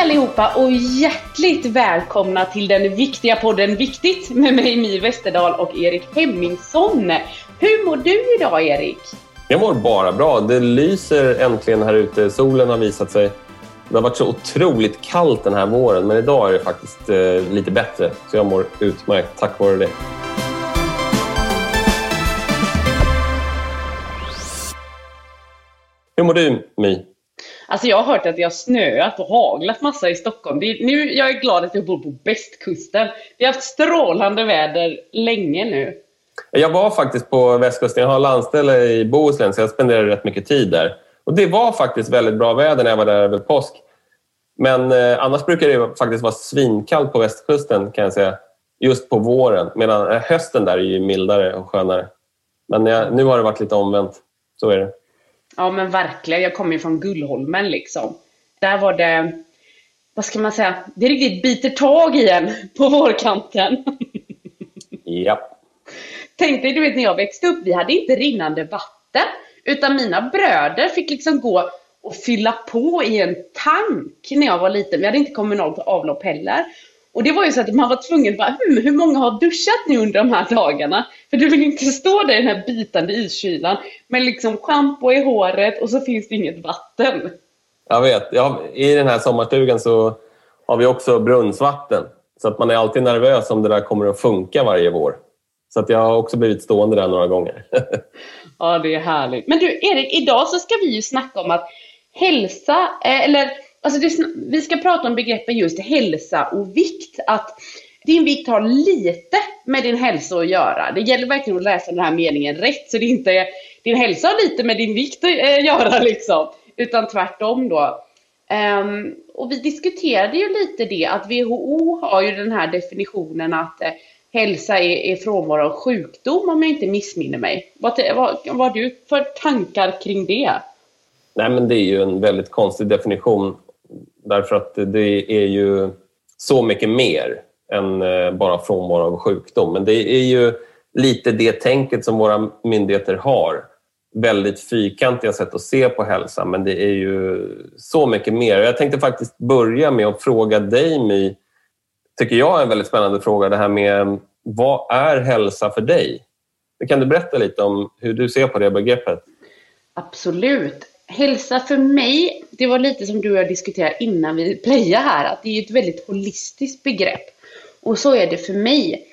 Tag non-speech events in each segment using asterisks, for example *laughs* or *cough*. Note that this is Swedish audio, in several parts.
Hej allihopa och hjärtligt välkomna till den viktiga podden Viktigt med mig My Westerdahl och Erik Hemmingsson. Hur mår du idag Erik? Jag mår bara bra. Det lyser äntligen här ute. Solen har visat sig. Det har varit så otroligt kallt den här våren men idag är det faktiskt eh, lite bättre. Så jag mår utmärkt tack vare det. Hur mår du My? Alltså jag har hört att det har snöat och haglat massa i Stockholm. Det är, nu, jag är glad att jag bor på västkusten. Vi har haft strålande väder länge nu. Jag var faktiskt på västkusten. Jag har landställe i Bohuslän så jag spenderade rätt mycket tid där. Och Det var faktiskt väldigt bra väder när jag var där över påsk. Men eh, annars brukar det faktiskt vara svinkallt på västkusten kan jag säga. Just på våren. Medan eh, hösten där är ju mildare och skönare. Men jag, nu har det varit lite omvänt. Så är det. Ja men verkligen, jag kommer ju från Gullholmen liksom. Där var det, vad ska man säga, det riktigt biter tag i en på vårkanten. Ja. Tänk dig, du vet när jag växte upp, vi hade inte rinnande vatten. Utan mina bröder fick liksom gå och fylla på i en tank när jag var liten. Vi hade inte kommunalt avlopp heller. Och det var ju så att man var tvungen att bara, hm, hur många har duschat nu under de här dagarna? För du vill inte stå där i den här bitande iskylan med liksom schampo i håret och så finns det inget vatten. Jag vet. Ja, I den här sommarstugan så har vi också brunnsvatten. Så att man är alltid nervös om det där kommer att funka varje vår. Så att jag har också blivit stående där några gånger. *laughs* ja, det är härligt. Men du Erik, idag så ska vi ju snacka om att hälsa, eh, eller Alltså det, vi ska prata om begreppen just hälsa och vikt. Att din vikt har lite med din hälsa att göra. Det gäller verkligen att läsa den här meningen rätt, så det inte är din hälsa har lite med din vikt att eh, göra liksom. Utan tvärtom då. Um, och vi diskuterade ju lite det att WHO har ju den här definitionen att eh, hälsa är, är frånvaro av sjukdom om jag inte missminner mig. Vad, vad, vad har du för tankar kring det? Nej men det är ju en väldigt konstig definition Därför att det är ju så mycket mer än eh, bara frånvaro av sjukdom. Men det är ju lite det tänket som våra myndigheter har. Väldigt fyrkantiga sätt att se på hälsa, men det är ju så mycket mer. Jag tänkte faktiskt börja med att fråga dig, My. tycker jag är en väldigt spännande fråga. Det här med vad är hälsa för dig? Kan du berätta lite om hur du ser på det begreppet? Absolut. Hälsa för mig, det var lite som du och jag diskuterade innan vi playade här, att det är ett väldigt holistiskt begrepp. Och så är det för mig.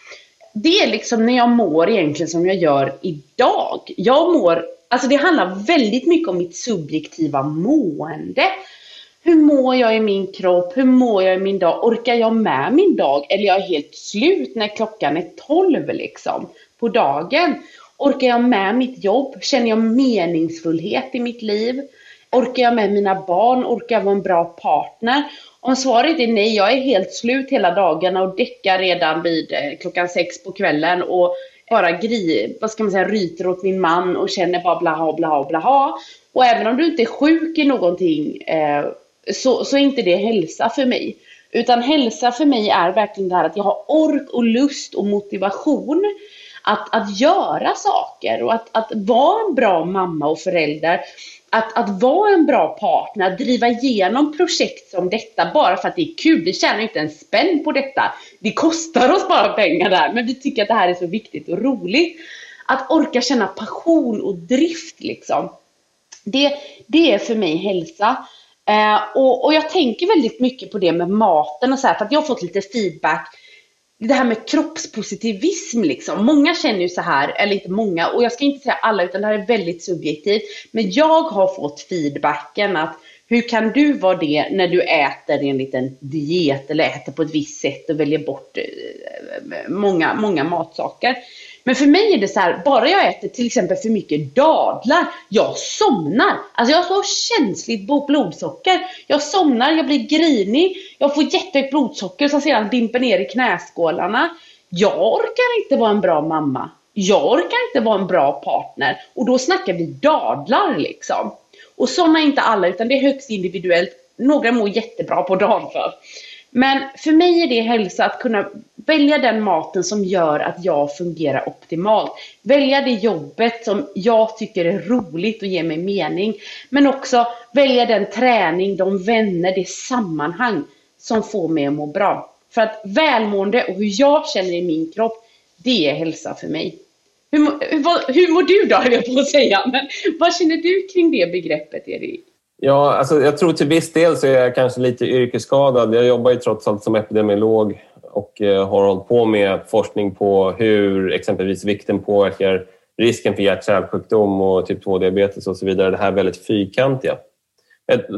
Det är liksom när jag mår egentligen som jag gör idag. Jag mår, alltså det handlar väldigt mycket om mitt subjektiva mående. Hur mår jag i min kropp? Hur mår jag i min dag? Orkar jag med min dag? Eller jag är helt slut när klockan är 12 liksom på dagen? Orkar jag med mitt jobb? Känner jag meningsfullhet i mitt liv? Orkar jag med mina barn? Orkar jag vara en bra partner? Om svaret är nej, jag är helt slut hela dagarna och däckar redan vid eh, klockan sex på kvällen och bara gri, vad ska man säga, ryter åt min man och känner bara blaha, blaha, blaha. Och även om du inte är sjuk i någonting eh, så, så är inte det hälsa för mig. Utan hälsa för mig är verkligen det här att jag har ork och lust och motivation att, att göra saker och att, att vara en bra mamma och förälder. Att, att vara en bra partner, att driva igenom projekt som detta bara för att det är kul. Vi tjänar inte en spänn på detta. Det kostar oss bara pengar där, men vi tycker att det här är så viktigt och roligt. Att orka känna passion och drift liksom. Det, det är för mig hälsa. Eh, och, och jag tänker väldigt mycket på det med maten och så här, för att jag har fått lite feedback det här med kroppspositivism liksom. Många känner ju så här, eller inte många, och jag ska inte säga alla utan det här är väldigt subjektivt. Men jag har fått feedbacken att hur kan du vara det när du äter enligt en diet eller äter på ett visst sätt och väljer bort eh, många, många matsaker. Men för mig är det så här, bara jag äter till exempel för mycket dadlar, jag somnar. Alltså jag har så känsligt blodsocker. Jag somnar, jag blir grinig, jag får jättehögt blodsocker som sedan dimper ner i knäskålarna. Jag orkar inte vara en bra mamma. Jag orkar inte vara en bra partner. Och då snackar vi dadlar liksom. Och sådana är inte alla, utan det är högst individuellt. Några mår jättebra på dagen för. Men för mig är det hälsa att kunna välja den maten som gör att jag fungerar optimalt. Välja det jobbet som jag tycker är roligt och ger mig mening. Men också välja den träning, de vänner, det sammanhang som får mig att må bra. För att välmående och hur jag känner i min kropp, det är hälsa för mig. Hur, hur, hur mår du då, höll jag på att säga. Men vad känner du kring det begreppet, Erik? Ja, alltså jag tror till viss del så är jag kanske lite yrkesskadad. Jag jobbar ju trots allt som epidemiolog och eh, har hållit på med forskning på hur exempelvis vikten påverkar risken för hjärt-kärlsjukdom och typ 2-diabetes och så vidare. Det här väldigt fyrkantiga.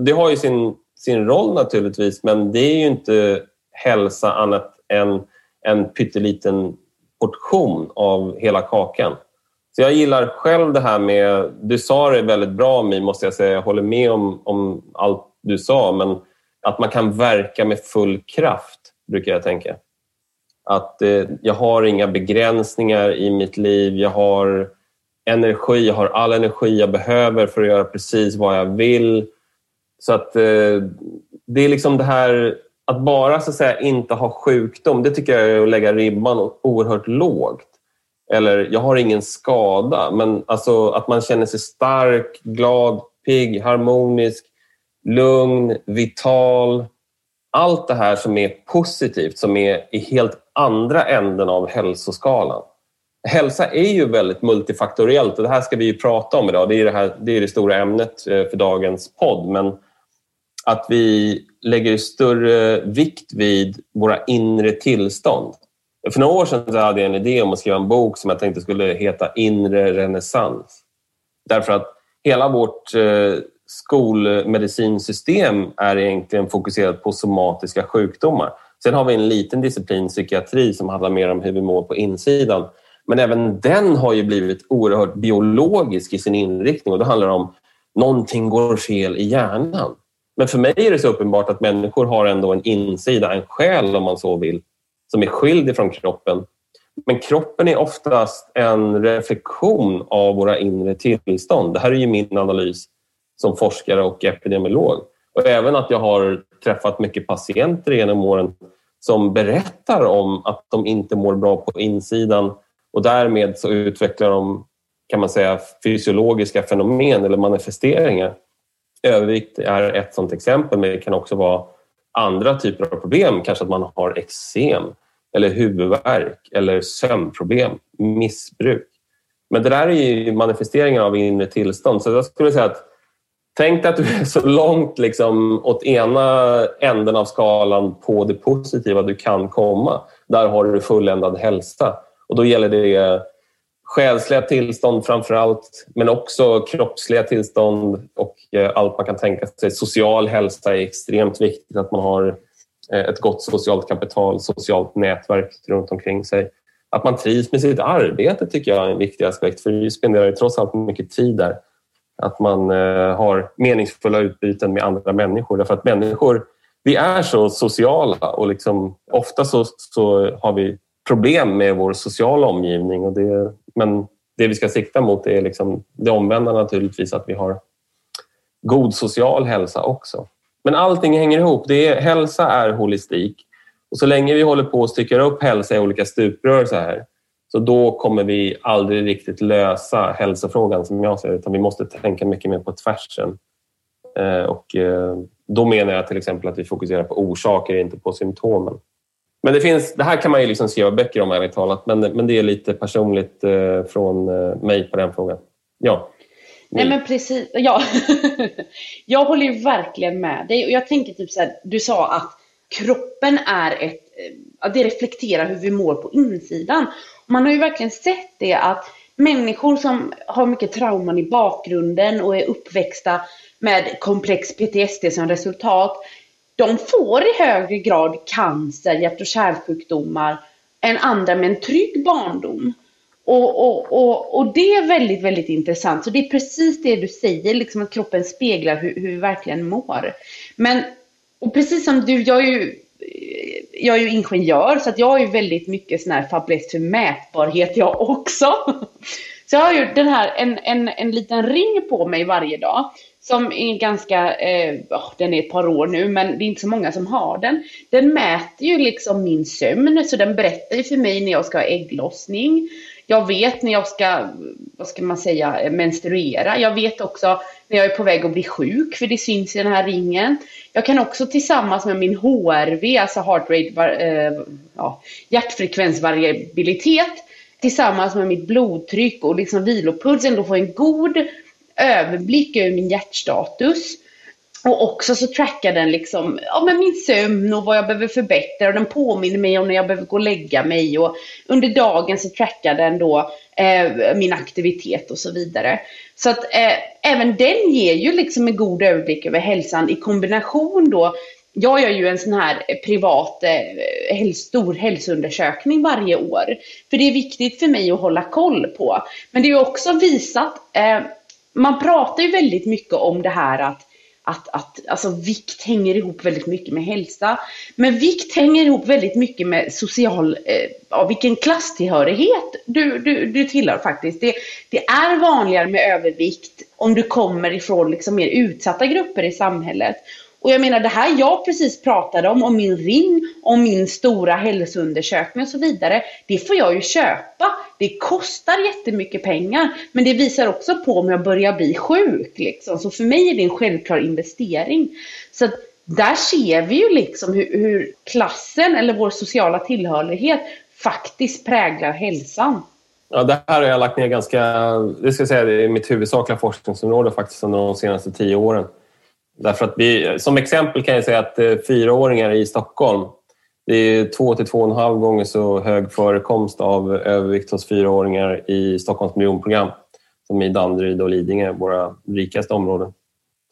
Det har ju sin, sin roll naturligtvis, men det är ju inte hälsa annat än en pytteliten portion av hela kakan. Så jag gillar själv det här med... Du sa det väldigt bra, Mi, måste jag säga. Jag håller med om, om allt du sa, men att man kan verka med full kraft, brukar jag tänka. Att eh, jag har inga begränsningar i mitt liv. Jag har energi, jag har all energi jag behöver för att göra precis vad jag vill. Så att eh, det är liksom det här att bara så att säga inte ha sjukdom, det tycker jag är att lägga ribban oerhört lågt. Eller jag har ingen skada, men alltså att man känner sig stark, glad, pigg, harmonisk, lugn, vital. Allt det här som är positivt, som är i helt andra änden av hälsoskalan. Hälsa är ju väldigt multifaktoriellt och det här ska vi prata om idag. Det är det, här, det, är det stora ämnet eh, för dagens podd. Men att vi lägger större vikt vid våra inre tillstånd. För några år sedan så hade jag en idé om att skriva en bok som jag tänkte skulle heta Inre renässans. Därför att hela vårt eh, skolmedicinsystem är egentligen fokuserat på somatiska sjukdomar. Sen har vi en liten disciplin, psykiatri, som handlar mer om hur vi mår på insidan. Men även den har ju blivit oerhört biologisk i sin inriktning och det handlar om någonting går fel i hjärnan. Men för mig är det så uppenbart att människor har ändå en insida, en själ om man så vill, som är skild ifrån kroppen. Men kroppen är oftast en reflektion av våra inre tillstånd. Det här är ju min analys som forskare och epidemiolog. Och även att jag har träffat mycket patienter genom åren som berättar om att de inte mår bra på insidan och därmed så utvecklar de kan man säga fysiologiska fenomen eller manifesteringar Övervikt är ett sådant exempel, men det kan också vara andra typer av problem. Kanske att man har eksem eller huvudvärk eller sömnproblem, missbruk. Men det där är ju manifesteringar av inre tillstånd. Så jag skulle säga att tänk dig att du är så långt liksom, åt ena änden av skalan på det positiva du kan komma. Där har du fulländad hälsa. Och då gäller det själsliga tillstånd framför allt, men också kroppsliga tillstånd och eh, allt man kan tänka sig. Social hälsa är extremt viktigt, att man har eh, ett gott socialt kapital, socialt nätverk runt omkring sig. Att man trivs med sitt arbete tycker jag är en viktig aspekt, för vi spenderar trots allt mycket tid där. Att man eh, har meningsfulla utbyten med andra människor, därför att människor, vi är så sociala och liksom, ofta så, så har vi problem med vår sociala omgivning. Och det, men det vi ska sikta mot är liksom det omvända naturligtvis, att vi har god social hälsa också. Men allting hänger ihop. Det är, hälsa är holistik. Och så länge vi håller på att stycka upp hälsa i olika stuprör så här, så då kommer vi aldrig riktigt lösa hälsofrågan som jag ser utan vi måste tänka mycket mer på tvärsen. Eh, och eh, då menar jag till exempel att vi fokuserar på orsaker, inte på symptomen. Men det, finns, det här kan man ju liksom skriva böcker om ärligt talat, men, men det är lite personligt eh, från mig på den frågan. Ja. Nej men precis, ja. *laughs* jag håller ju verkligen med dig. jag tänker typ så här, du sa att kroppen är ett, det reflekterar hur vi mår på insidan. Man har ju verkligen sett det att människor som har mycket trauman i bakgrunden och är uppväxta med komplex PTSD som resultat de får i högre grad cancer, hjärt och kärlsjukdomar än andra med en trygg barndom. Och, och, och, och det är väldigt, väldigt intressant. Så det är precis det du säger, liksom att kroppen speglar hur, hur vi verkligen mår. Men, och precis som du, jag är ju, jag är ju ingenjör, så att jag har ju väldigt mycket sån här fäbless för mätbarhet jag också. *laughs* Så jag har ju den här, en, en, en liten ring på mig varje dag som är ganska, eh, oh, den är ett par år nu, men det är inte så många som har den. Den mäter ju liksom min sömn, så den berättar ju för mig när jag ska ha ägglossning. Jag vet när jag ska, vad ska man säga, menstruera. Jag vet också när jag är på väg att bli sjuk, för det syns i den här ringen. Jag kan också tillsammans med min HRV, alltså heart rate, eh, ja, hjärtfrekvensvariabilitet, tillsammans med mitt blodtryck och liksom vilopuls ändå få en god överblick över min hjärtstatus. Och också så trackar den liksom, ja, men min sömn och vad jag behöver förbättra och den påminner mig om när jag behöver gå och lägga mig och under dagen så trackar den då eh, min aktivitet och så vidare. Så att eh, även den ger ju liksom en god överblick över hälsan i kombination då jag gör ju en sån här privat eh, stor hälsoundersökning varje år. För det är viktigt för mig att hålla koll på. Men det är också visat, eh, man pratar ju väldigt mycket om det här att att, att alltså, vikt hänger ihop väldigt mycket med hälsa. Men vikt hänger ihop väldigt mycket med social, eh, ja, vilken klasstillhörighet du, du, du tillhör faktiskt. Det, det är vanligare med övervikt om du kommer ifrån liksom mer utsatta grupper i samhället. Och jag menar det här jag precis pratade om, om min ring, om min stora hälsoundersökning och så vidare. Det får jag ju köpa. Det kostar jättemycket pengar. Men det visar också på om jag börjar bli sjuk. Liksom. Så för mig är det en självklar investering. Så att där ser vi ju liksom hur, hur klassen eller vår sociala tillhörighet faktiskt präglar hälsan. Ja, det här har jag lagt ner ganska, det ska jag säga, det är mitt huvudsakliga forskningsområde faktiskt under de senaste tio åren. Därför att vi, som exempel kan jag säga att eh, fyraåringar i Stockholm det är två till två och en halv gånger så hög förekomst av övervikt hos fyraåringar i Stockholms miljonprogram som i Danderyd och Lidingö, våra rikaste områden.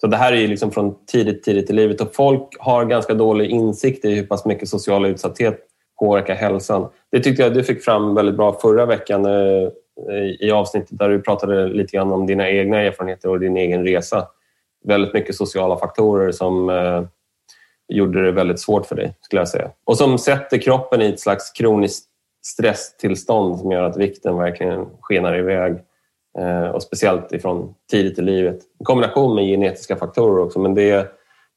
Så det här är liksom från tidigt, tidigt i livet och folk har ganska dålig insikt i hur pass mycket social utsatthet påverkar hälsan. Det tyckte jag du fick fram väldigt bra förra veckan eh, i avsnittet där du pratade lite grann om dina egna erfarenheter och din egen resa väldigt mycket sociala faktorer som eh, gjorde det väldigt svårt för dig, skulle jag säga. Och som sätter kroppen i ett slags kroniskt stresstillstånd som gör att vikten verkligen skenar iväg. Eh, och speciellt ifrån tidigt i livet. I kombination med genetiska faktorer också, men det är,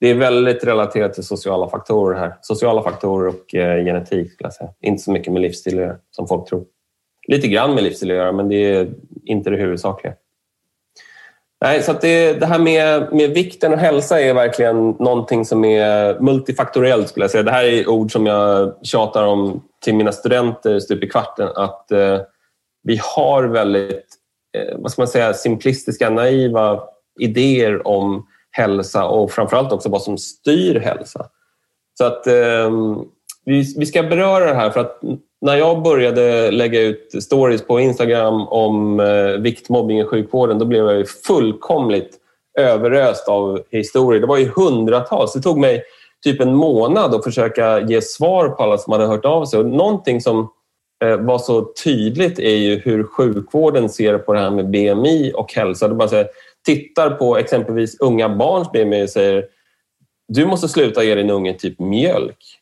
det är väldigt relaterat till sociala faktorer här. Sociala faktorer och eh, genetik, skulle jag säga. Inte så mycket med livsstil att göra, som folk tror. Lite grann med livsstil att göra, men det är inte det huvudsakliga. Nej, så det, det, här med, med vikten och hälsa är verkligen någonting som är multifaktoriellt skulle jag säga. Det här är ord som jag tjatar om till mina studenter stup i kvarten. Att eh, vi har väldigt, eh, vad ska man säga, simplistiska, naiva idéer om hälsa och framförallt också vad som styr hälsa. Så att eh, vi, vi ska beröra det här för att när jag började lägga ut stories på Instagram om eh, viktmobbning i sjukvården då blev jag fullkomligt överöst av historier. Det var ju hundratals. Det tog mig typ en månad att försöka ge svar på alla som hade hört av sig. Och någonting som eh, var så tydligt är ju hur sjukvården ser på det här med BMI och hälsa. De bara säger, tittar på exempelvis unga barns BMI och säger du måste sluta ge din unge typ mjölk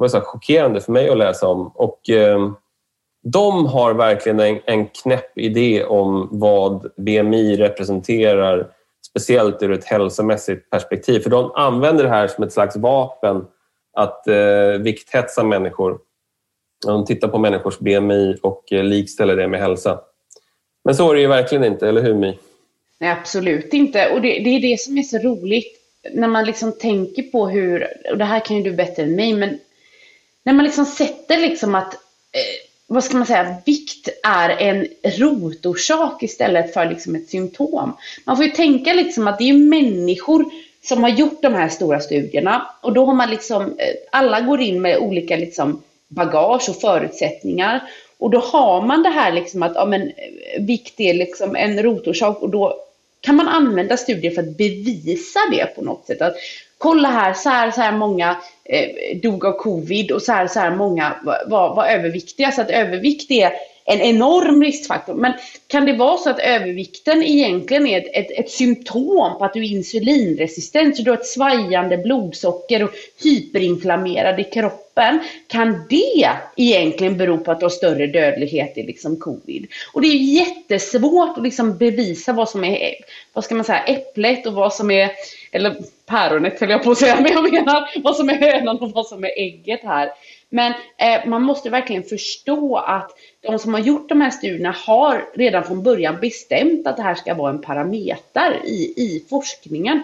var så chockerande för mig att läsa om. Och, eh, de har verkligen en, en knäpp idé om vad BMI representerar speciellt ur ett hälsomässigt perspektiv. För de använder det här som ett slags vapen att eh, vikthetsa människor. De tittar på människors BMI och eh, likställer det med hälsa. Men så är det ju verkligen inte, eller hur My? Nej, absolut inte. Och det, det, är det som är så roligt när man liksom tänker på hur, och det här kan ju du bättre än mig, men när man liksom sätter liksom att, eh, vad ska man säga, vikt är en rotorsak istället för liksom ett symptom. Man får ju tänka liksom att det är människor som har gjort de här stora studierna och då har man liksom, eh, alla går in med olika liksom bagage och förutsättningar och då har man det här liksom att ja, men, eh, vikt är liksom en rotorsak och då kan man använda studier för att bevisa det på något sätt. Att kolla här, så här, så här många eh, dog av covid och så här, så här många var, var överviktiga. Så att övervikt är en enorm riskfaktor. Men kan det vara så att övervikten egentligen är ett, ett, ett symptom på att du är insulinresistent, så du har ett svajande blodsocker och hyperinflammerad i kroppen? Kan det egentligen bero på att du har större dödlighet i liksom covid? Och det är jättesvårt att liksom bevisa vad som är, vad ska man säga, äpplet och vad som är, eller päronet höll jag på att säga, *laughs* men jag menar vad som är hönan och vad som är ägget här. Men eh, man måste verkligen förstå att de som har gjort de här studierna har redan från början bestämt att det här ska vara en parameter i, i forskningen.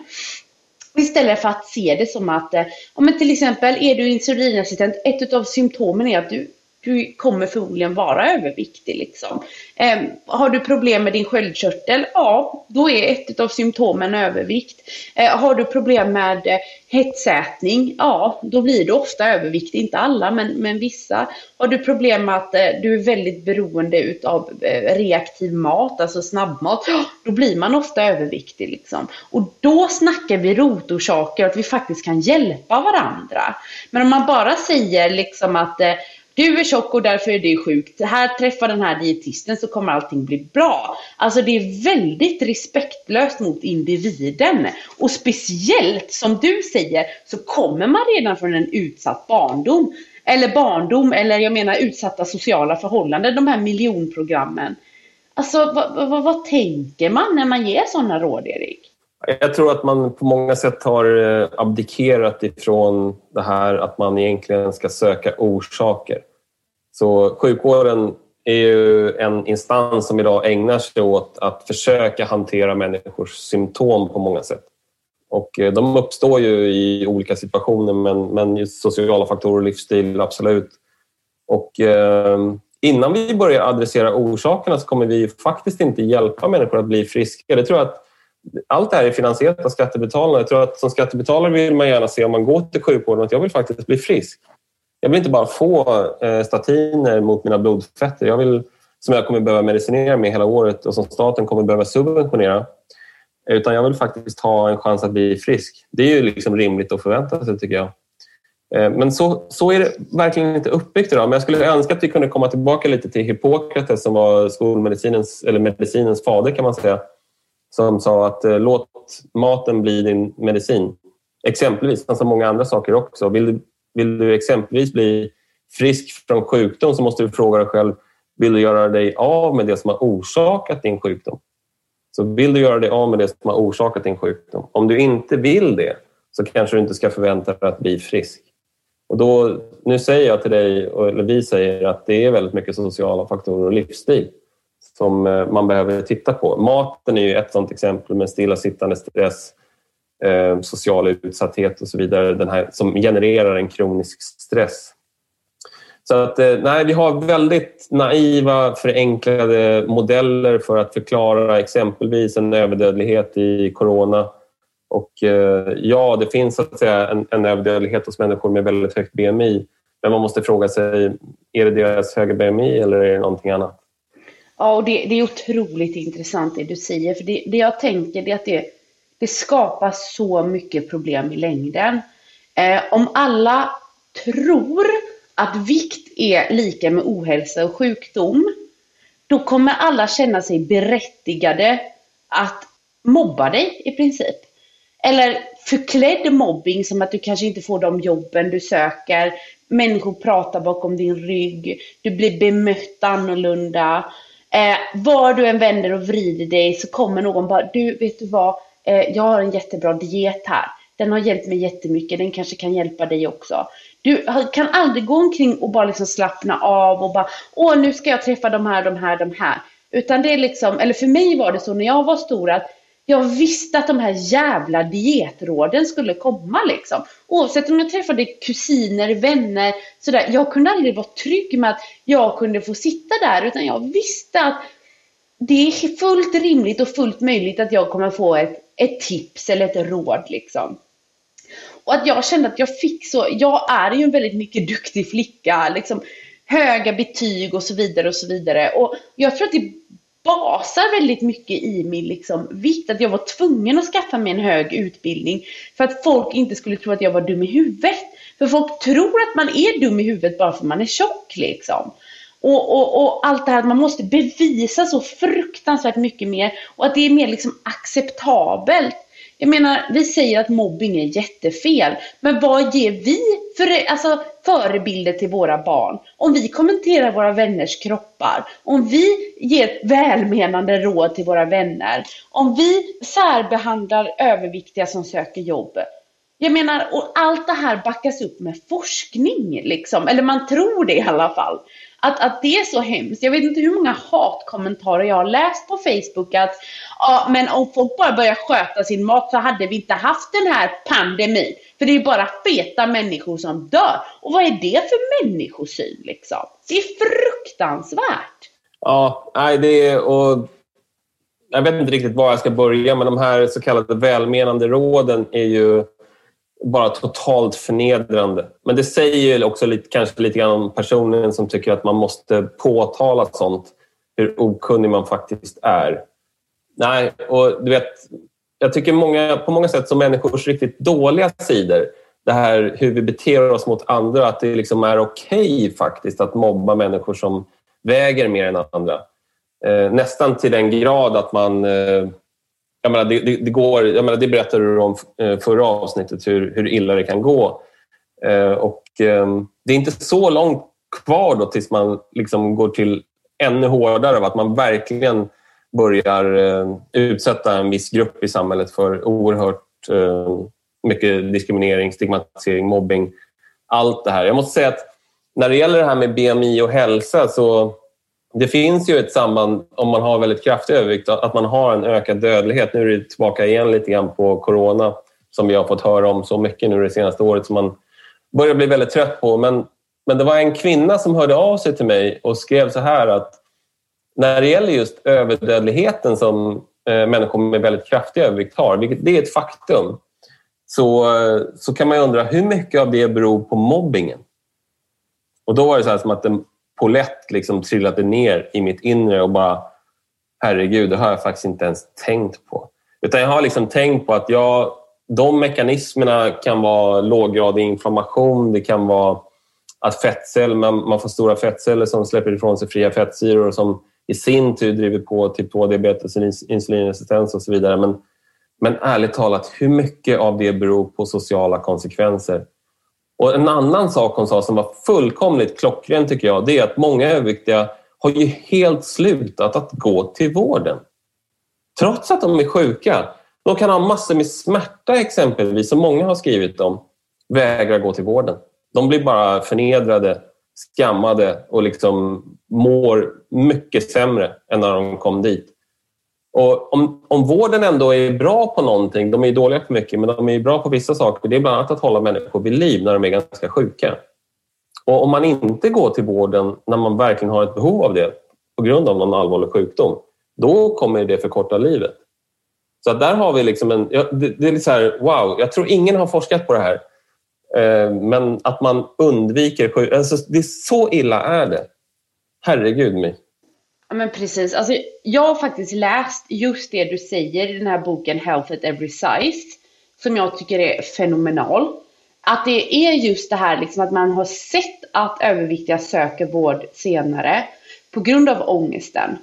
Istället för att se det som att, eh, om till exempel är du insulinresistent, ett av symptomen är att du du kommer förmodligen vara överviktig. Liksom. Eh, har du problem med din sköldkörtel? Ja, då är ett av symptomen övervikt. Eh, har du problem med eh, hetsätning? Ja, då blir du ofta överviktig. Inte alla, men, men vissa. Har du problem med att eh, du är väldigt beroende av eh, reaktiv mat, alltså snabbmat? Då blir man ofta överviktig. Liksom. Och då snackar vi rotorsaker, att vi faktiskt kan hjälpa varandra. Men om man bara säger liksom att eh, du är tjock och därför är det sjukt. Här träffar den här dietisten så kommer allting bli bra. Alltså det är väldigt respektlöst mot individen. Och speciellt som du säger så kommer man redan från en utsatt barndom. Eller barndom, eller jag menar utsatta sociala förhållanden, de här miljonprogrammen. Alltså vad, vad, vad tänker man när man ger sådana råd, Erik? Jag tror att man på många sätt har eh, abdikerat ifrån det här att man egentligen ska söka orsaker. Så sjukvården är ju en instans som idag ägnar sig åt att försöka hantera människors symptom på många sätt. Och eh, de uppstår ju i olika situationer men, men just sociala faktorer och livsstil, absolut. Och eh, innan vi börjar adressera orsakerna så kommer vi faktiskt inte hjälpa människor att bli friska. Det tror jag att allt det här är finansierat av skattebetalarna. Jag tror att som skattebetalare vill man gärna se om man går till sjukvården att jag vill faktiskt bli frisk. Jag vill inte bara få eh, statiner mot mina blodfetter. Jag vill, som jag kommer behöva medicinera med hela året och som staten kommer behöva subventionera. Utan jag vill faktiskt ha en chans att bli frisk. Det är ju liksom rimligt att förvänta sig tycker jag. Eh, men så, så är det verkligen inte uppbyggt idag. Men jag skulle önska att vi kunde komma tillbaka lite till Hippokrates som var skolmedicinens, eller medicinens fader kan man säga som sa att eh, låt maten bli din medicin. Exempelvis, alltså många andra saker också. Vill du, vill du exempelvis bli frisk från sjukdom så måste du fråga dig själv, vill du göra dig av med det som har orsakat din sjukdom? Så vill du göra dig av med det som har orsakat din sjukdom? Om du inte vill det så kanske du inte ska förvänta dig att bli frisk. Och då, nu säger jag till dig, eller vi säger att det är väldigt mycket sociala faktorer och livsstil som eh, man behöver titta på. Maten är ju ett sådant exempel med stillasittande stress, eh, social utsatthet och så vidare den här, som genererar en kronisk stress. Så att, eh, nej, vi har väldigt naiva, förenklade modeller för att förklara exempelvis en överdödlighet i corona. Och eh, ja, det finns så att säga en, en överdödlighet hos människor med väldigt högt BMI. Men man måste fråga sig, är det deras höga BMI eller är det någonting annat? Ja, och det, det, är otroligt intressant det du säger. För det, det jag tänker är att det, det skapar så mycket problem i längden. Eh, om alla tror att vikt är lika med ohälsa och sjukdom, då kommer alla känna sig berättigade att mobba dig i princip. Eller förklädd mobbing som att du kanske inte får de jobben du söker. Människor pratar bakom din rygg. Du blir bemött annorlunda. Eh, var du än vänder och vrider dig så kommer någon bara, du vet du vad, eh, jag har en jättebra diet här. Den har hjälpt mig jättemycket, den kanske kan hjälpa dig också. Du kan aldrig gå omkring och bara liksom slappna av och bara, åh nu ska jag träffa de här, de här, de här. Utan det är liksom, eller för mig var det så när jag var stor att jag visste att de här jävla dietråden skulle komma liksom. Oavsett om jag träffade kusiner, vänner, sådär. Jag kunde aldrig vara trygg med att jag kunde få sitta där utan jag visste att det är fullt rimligt och fullt möjligt att jag kommer få ett, ett tips eller ett råd liksom. Och att jag kände att jag fick så, jag är ju en väldigt mycket duktig flicka, liksom höga betyg och så vidare och så vidare. Och jag tror att det basar väldigt mycket i min liksom, vikt. Att jag var tvungen att skaffa mig en hög utbildning för att folk inte skulle tro att jag var dum i huvudet. För folk tror att man är dum i huvudet bara för att man är tjock liksom. Och, och, och, allt det här att man måste bevisa så fruktansvärt mycket mer och att det är mer liksom acceptabelt jag menar, vi säger att mobbing är jättefel, men vad ger vi för alltså, förebilder till våra barn? Om vi kommenterar våra vänners kroppar, om vi ger välmenande råd till våra vänner, om vi särbehandlar överviktiga som söker jobb. Jag menar, och allt det här backas upp med forskning, liksom. Eller man tror det i alla fall. Att, att det är så hemskt. Jag vet inte hur många hatkommentarer jag har läst på Facebook att ja, men om folk bara börjar sköta sin mat så hade vi inte haft den här pandemin. För det är bara feta människor som dör. Och vad är det för människosyn liksom? Det är fruktansvärt. Ja, nej det är... Och jag vet inte riktigt var jag ska börja, men de här så kallade välmenande råden är ju bara totalt förnedrande. Men det säger ju också lite, kanske lite grann om personen som tycker att man måste påtala sånt, hur okunnig man faktiskt är. Nej, och du vet, jag tycker många, på många sätt som människors riktigt dåliga sidor, det här hur vi beter oss mot andra, att det liksom är okej okay, faktiskt att mobba människor som väger mer än andra. Eh, nästan till den grad att man eh, jag menar, det, det, det, går, jag menar, det berättade du om eh, förra avsnittet, hur, hur illa det kan gå. Eh, och, eh, det är inte så långt kvar då tills man liksom går till ännu hårdare, av att man verkligen börjar eh, utsätta en viss grupp i samhället för oerhört eh, mycket diskriminering, stigmatisering, mobbing. Allt det här. Jag måste säga att när det gäller det här med BMI och hälsa så det finns ju ett samband om man har väldigt kraftig övervikt, att man har en ökad dödlighet. Nu är det tillbaka igen lite grann på corona som vi har fått höra om så mycket nu det senaste året som man börjar bli väldigt trött på. Men, men det var en kvinna som hörde av sig till mig och skrev så här att när det gäller just överdödligheten som eh, människor med väldigt kraftig övervikt har, vilket det är ett faktum, så, eh, så kan man undra hur mycket av det beror på mobbingen. Och då var det så här som att det, polett liksom trillade ner i mitt inre och bara herregud, det har jag faktiskt inte ens tänkt på. Utan jag har liksom tänkt på att jag, de mekanismerna kan vara låggradig inflammation, det kan vara att fettceller, man, man får stora fettceller som släpper ifrån sig fria fettsyror som i sin tur driver på typ 2-diabetes, insulinresistens och så vidare. Men, men ärligt talat, hur mycket av det beror på sociala konsekvenser? Och En annan sak hon sa som var fullkomligt klockren tycker jag, det är att många överviktiga har ju helt slutat att gå till vården. Trots att de är sjuka. De kan ha massor med smärta exempelvis, som många har skrivit om, vägrar gå till vården. De blir bara förnedrade, skammade och liksom mår mycket sämre än när de kom dit. Och om, om vården ändå är bra på någonting, de är dåliga på mycket, men de är bra på vissa saker. Det är bland annat att hålla människor vid liv när de är ganska sjuka. Och om man inte går till vården när man verkligen har ett behov av det på grund av någon allvarlig sjukdom, då kommer det förkorta livet. Så där har vi liksom en... Det, är lite så här, wow, jag tror ingen har forskat på det här. Eh, men att man undviker... Alltså, det är så illa är det. Herregud mig. Ja men precis. Alltså, jag har faktiskt läst just det du säger i den här boken Health at Every Size. Som jag tycker är fenomenal. Att det är just det här liksom att man har sett att överviktiga söker vård senare på grund av ångesten.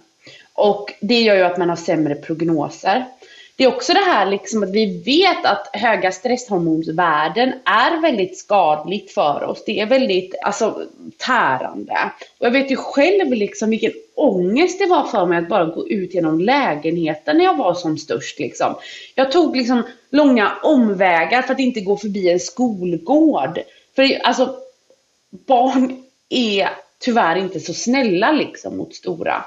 Och det gör ju att man har sämre prognoser. Det är också det här liksom att vi vet att höga stresshormonsvärden är väldigt skadligt för oss. Det är väldigt alltså, tärande. Och jag vet ju själv liksom vilken ångest det var för mig att bara gå ut genom lägenheten när jag var som störst. Liksom. Jag tog liksom långa omvägar för att inte gå förbi en skolgård. För alltså, barn är tyvärr inte så snälla liksom mot stora.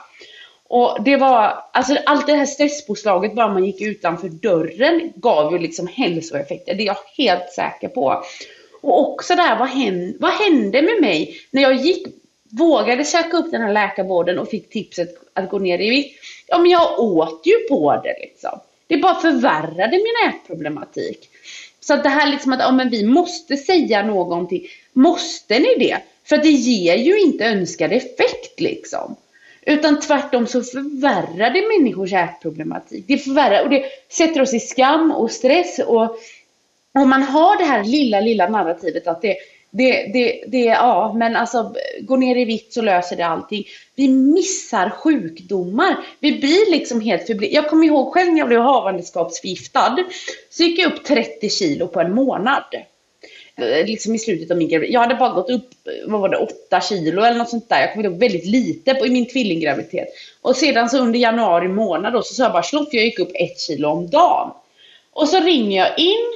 Och det var, alltså allt det här stresspåslaget bara man gick utanför dörren gav ju liksom hälsoeffekter. Det är jag helt säker på. Och också där, vad hände, vad hände med mig när jag gick, vågade söka upp den här läkarvården och fick tipset att gå ner i vikt? Ja, men jag åt ju på det liksom. Det bara förvärrade min ätproblematik. Så att det här liksom att, ja men vi måste säga någonting. Måste ni det? För det ger ju inte önskad effekt liksom. Utan tvärtom så förvärrar det människors ätproblematik. Det förvärrar och det sätter oss i skam och stress. Och om man har det här lilla, lilla narrativet att det, det, det, det, ja, men alltså gå ner i vitt så löser det allting. Vi missar sjukdomar. Vi blir liksom helt förbli. Jag kommer ihåg själv när jag blev havandeskapsförgiftad. Så gick jag upp 30 kilo på en månad. Eh, liksom i slutet av min graviditet. Jag hade bara gått upp, vad var det, 8 kilo eller något sånt där. Jag kom ihåg väldigt lite på, i min tvillinggraviditet. Och sedan så under januari månad då så sa jag bara slopp, jag gick upp ett kilo om dagen. Och så ringer jag in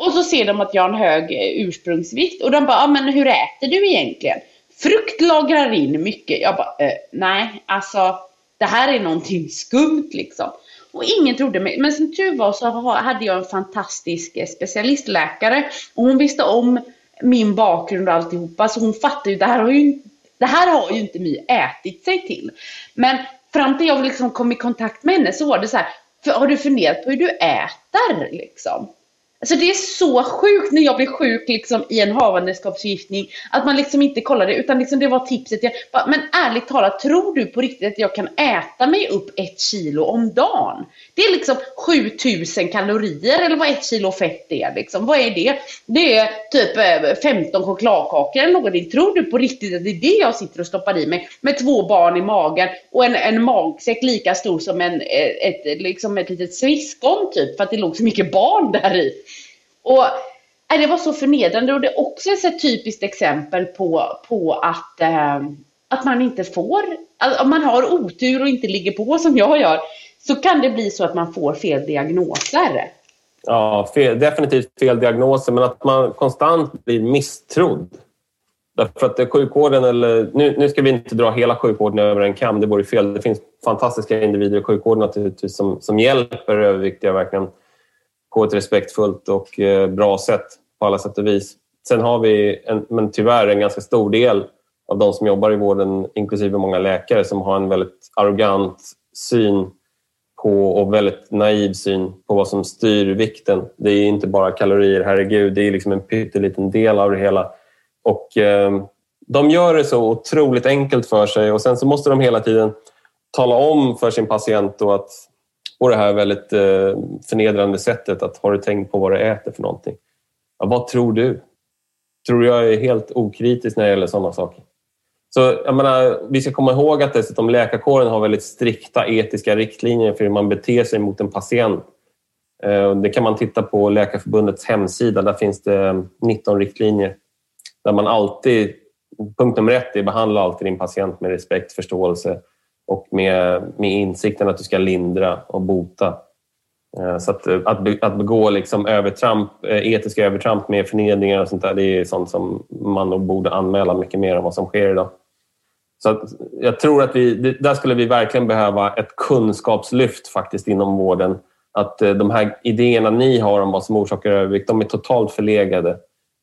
och så ser de att jag har en hög eh, ursprungsvikt och de bara, ja men hur äter du egentligen? Frukt lagrar in mycket. Jag bara, eh, nej alltså det här är någonting skumt liksom. Och ingen trodde mig. Men som tur var så hade jag en fantastisk eh, specialistläkare och hon visste om min bakgrund och alltihopa så hon fattade ju det här har ju, det här har ju inte My ätit sig till. Men fram till jag liksom kom i kontakt med henne så var det så här, har du funderat på hur du äter liksom? Alltså det är så sjukt när jag blev sjuk liksom i en havandeskapsförgiftning. Att man liksom inte kollar det utan liksom det var tipset. Jag, men ärligt talat, tror du på riktigt att jag kan äta mig upp ett kilo om dagen? Det är liksom 7000 kalorier eller vad ett kilo fett är. Liksom. Vad är det? Det är typ eh, 15 chokladkakor eller någonting. Tror du på riktigt att det är det jag sitter och stoppar i mig? Med två barn i magen och en, en magsäck lika stor som en, eh, ett, liksom ett litet sviskon typ. För att det låg så mycket barn där i. Och äh, det var så förnedrande och det är också ett typiskt exempel på, på att, eh, att man inte får, alltså, om man har otur och inte ligger på som jag gör, så kan det bli så att man får fel diagnoser. Ja, fel, definitivt fel diagnoser, men att man konstant blir misstrodd. Därför att sjukvården, eller nu, nu ska vi inte dra hela sjukvården över en kam, det vore fel. Det finns fantastiska individer i sjukvården naturligtvis som, som hjälper överviktiga verkligen på ett respektfullt och eh, bra sätt på alla sätt och vis. Sen har vi, en, men tyvärr, en ganska stor del av de som jobbar i vården, inklusive många läkare, som har en väldigt arrogant syn på och väldigt naiv syn på vad som styr vikten. Det är inte bara kalorier, herregud, det är liksom en pytteliten del av det hela. Och eh, de gör det så otroligt enkelt för sig och sen så måste de hela tiden tala om för sin patient att på det här väldigt eh, förnedrande sättet att har du tänkt på vad du äter för någonting? Ja, vad tror du? Tror du jag är helt okritisk när det gäller sådana saker? Så jag menar, vi ska komma ihåg att dessutom läkarkåren har väldigt strikta etiska riktlinjer för hur man beter sig mot en patient. Eh, det kan man titta på Läkarförbundets hemsida. Där finns det eh, 19 riktlinjer där man alltid, punkt nummer ett är behandla alltid din patient med respekt, förståelse och med, med insikten att du ska lindra och bota. Eh, så att, eh, att, att begå liksom övertramp, eh, etiska övertramp med förnedringar och sånt där, det är sånt som man nog borde anmäla mycket mer än vad som sker idag. Så jag tror att vi, där skulle vi verkligen behöva ett kunskapslyft faktiskt inom vården. Att de här idéerna ni har om vad som orsakar övervikt, de är totalt förlegade.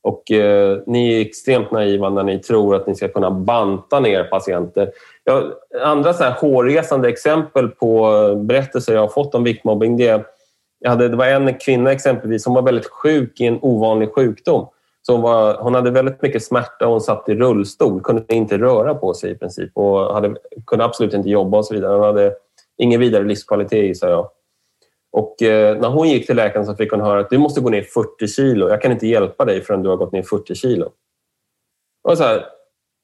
Och eh, ni är extremt naiva när ni tror att ni ska kunna banta ner patienter. Jag, andra så här hårresande exempel på eh, berättelser jag har fått om viktmobbing det, jag hade, det var en kvinna exempelvis som var väldigt sjuk i en ovanlig sjukdom. Så hon, var, hon hade väldigt mycket smärta och hon satt i rullstol, kunde inte röra på sig i princip och hade, kunde absolut inte jobba och så vidare. Hon hade ingen vidare livskvalitet gissar jag. Och eh, när hon gick till läkaren så fick hon höra att du måste gå ner 40 kilo. Jag kan inte hjälpa dig förrän du har gått ner 40 kilo. Och så här,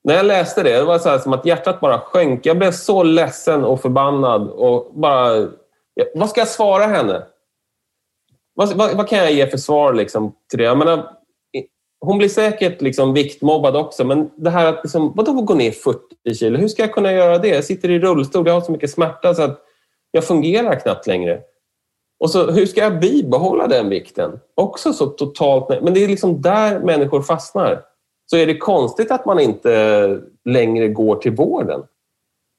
när jag läste det, det var så här, som att hjärtat bara sjönk. Jag blev så ledsen och förbannad. Och bara, vad ska jag svara henne? Vad, vad, vad kan jag ge för svar liksom, till det? Jag menar, hon blir säkert liksom viktmobbad också, men det här att liksom, vadå gå ner 40 kilo? Hur ska jag kunna göra det? Jag sitter i rullstol, jag har så mycket smärta så att jag fungerar knappt längre. Och så, hur ska jag bibehålla den vikten? Också så totalt... Men det är liksom där människor fastnar. Så är det konstigt att man inte längre går till vården?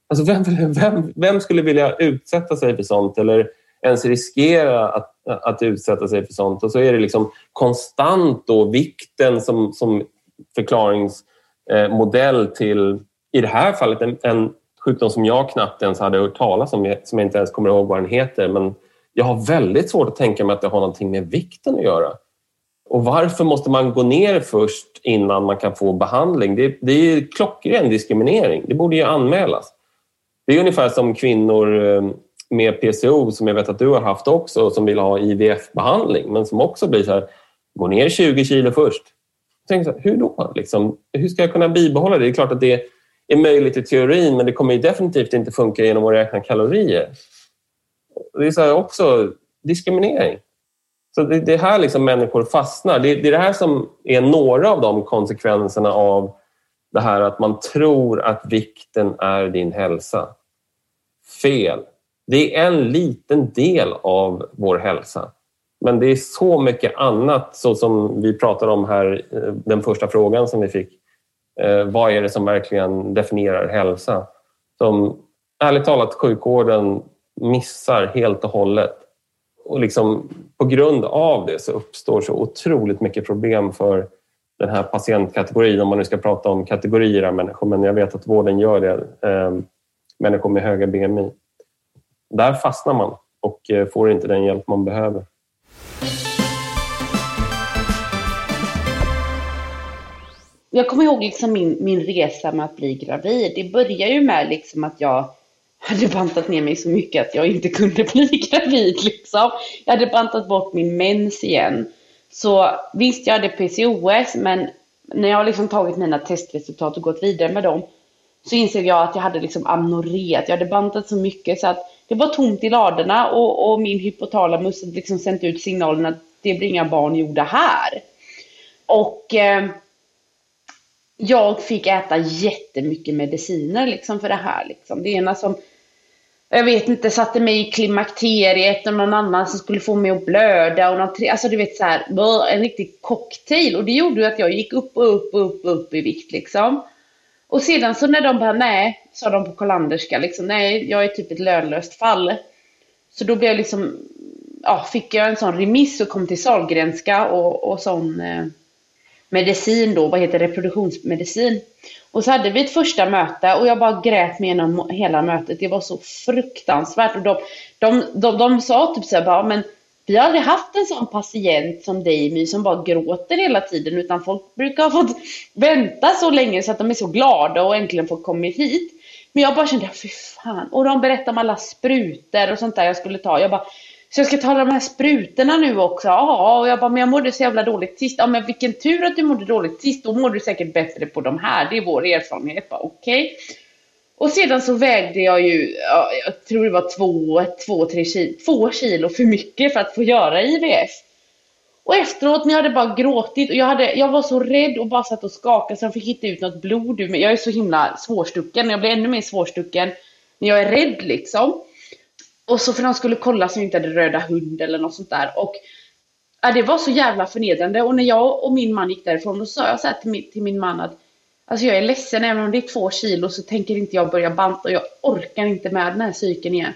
Alltså vem, vem, vem skulle vilja utsätta sig för sånt eller ens riskera att, att utsätta sig för sånt? Och så är det liksom konstant då vikten som, som förklaringsmodell till, i det här fallet, en, en sjukdom som jag knappt ens hade hört talas om, som jag inte ens kommer ihåg vad den heter. Men jag har väldigt svårt att tänka mig att det har någonting med vikten att göra. Och varför måste man gå ner först innan man kan få behandling? Det, det är klockren diskriminering. Det borde ju anmälas. Det är ungefär som kvinnor eh, med PCO som jag vet att du har haft också som vill ha IVF-behandling men som också blir så här, gå ner 20 kilo först. Så här, hur då? Liksom, hur ska jag kunna bibehålla det? Det är klart att det är möjligt i teorin men det kommer definitivt inte funka genom att räkna kalorier. Det är så också diskriminering. Så det, det är här liksom människor fastnar. Det, det är det här som är några av de konsekvenserna av det här att man tror att vikten är din hälsa. Fel. Det är en liten del av vår hälsa. Men det är så mycket annat, så som vi pratade om här, eh, den första frågan som vi fick. Eh, vad är det som verkligen definierar hälsa? Som ärligt talat sjukvården missar helt och hållet. Och liksom, på grund av det så uppstår så otroligt mycket problem för den här patientkategorin, om man nu ska prata om kategorier av människor, men jag vet att vården gör det. Eh, människor med höga BMI. Där fastnar man och eh, får inte den hjälp man behöver. Jag kommer ihåg liksom min, min resa med att bli gravid. Det började ju med liksom att jag hade bantat ner mig så mycket att jag inte kunde bli *laughs* gravid. Liksom. Jag hade bantat bort min mens igen. Så visst, jag hade PCOS, men när jag liksom tagit mina testresultat och gått vidare med dem så insåg jag att jag hade liksom amnoré, jag hade bantat så mycket så att det var tomt i ladorna och, och min hypotalamus hade liksom sänt ut signalen att det blir inga barn gjorda här. Och eh, jag fick äta jättemycket mediciner liksom för det här. Liksom. Det ena som jag vet inte, satte mig i klimakteriet och någon annan som skulle få mig att blöda och någon, alltså du vet så här, en riktig cocktail och det gjorde ju att jag gick upp och upp och upp och upp i vikt liksom. Och sedan så när de bara nej, sa de på Kollanderska liksom, nej jag är typ ett lönlöst fall. Så då blev jag liksom, ja, fick jag en sån remiss och kom till Sahlgrenska och, och sån eh, medicin då, vad heter reproduktionsmedicin. Och så hade vi ett första möte och jag bara grät mig igenom hela mötet. Det var så fruktansvärt. Och de, de, de, de sa typ så här, bara, men vi har aldrig haft en sån patient som dig My som bara gråter hela tiden utan folk brukar ha fått vänta så länge så att de är så glada och äntligen får kommit hit. Men jag bara kände, fy fan. Och de berättade om alla sprutor och sånt där jag skulle ta. Jag bara, så jag ska ta de här sprutorna nu också? Ja, och jag bara, men jag mådde så jävla dåligt sist. Ja, men vilken tur att du mådde dåligt sist. Då mår du säkert bättre på de här. Det är vår erfarenhet. Okej. Okay. Och sedan så vägde jag ju, jag tror det var två, två, tre kilo, två kilo för mycket för att få göra IVF. Och efteråt när jag hade bara gråtit och jag, hade, jag var så rädd och bara satt och skakade så jag fick inte ut något blod ur mig. Jag är så himla svårstucken. Jag blir ännu mer svårstucken när jag är rädd liksom. Och så för de skulle kolla så jag inte hade röda hund eller något sånt där. Och ja, det var så jävla förnedrande. Och när jag och min man gick därifrån då sa jag så här till min, till min man att Alltså jag är ledsen, även om det är två kilo så tänker inte jag börja banta jag orkar inte med den här cykeln igen.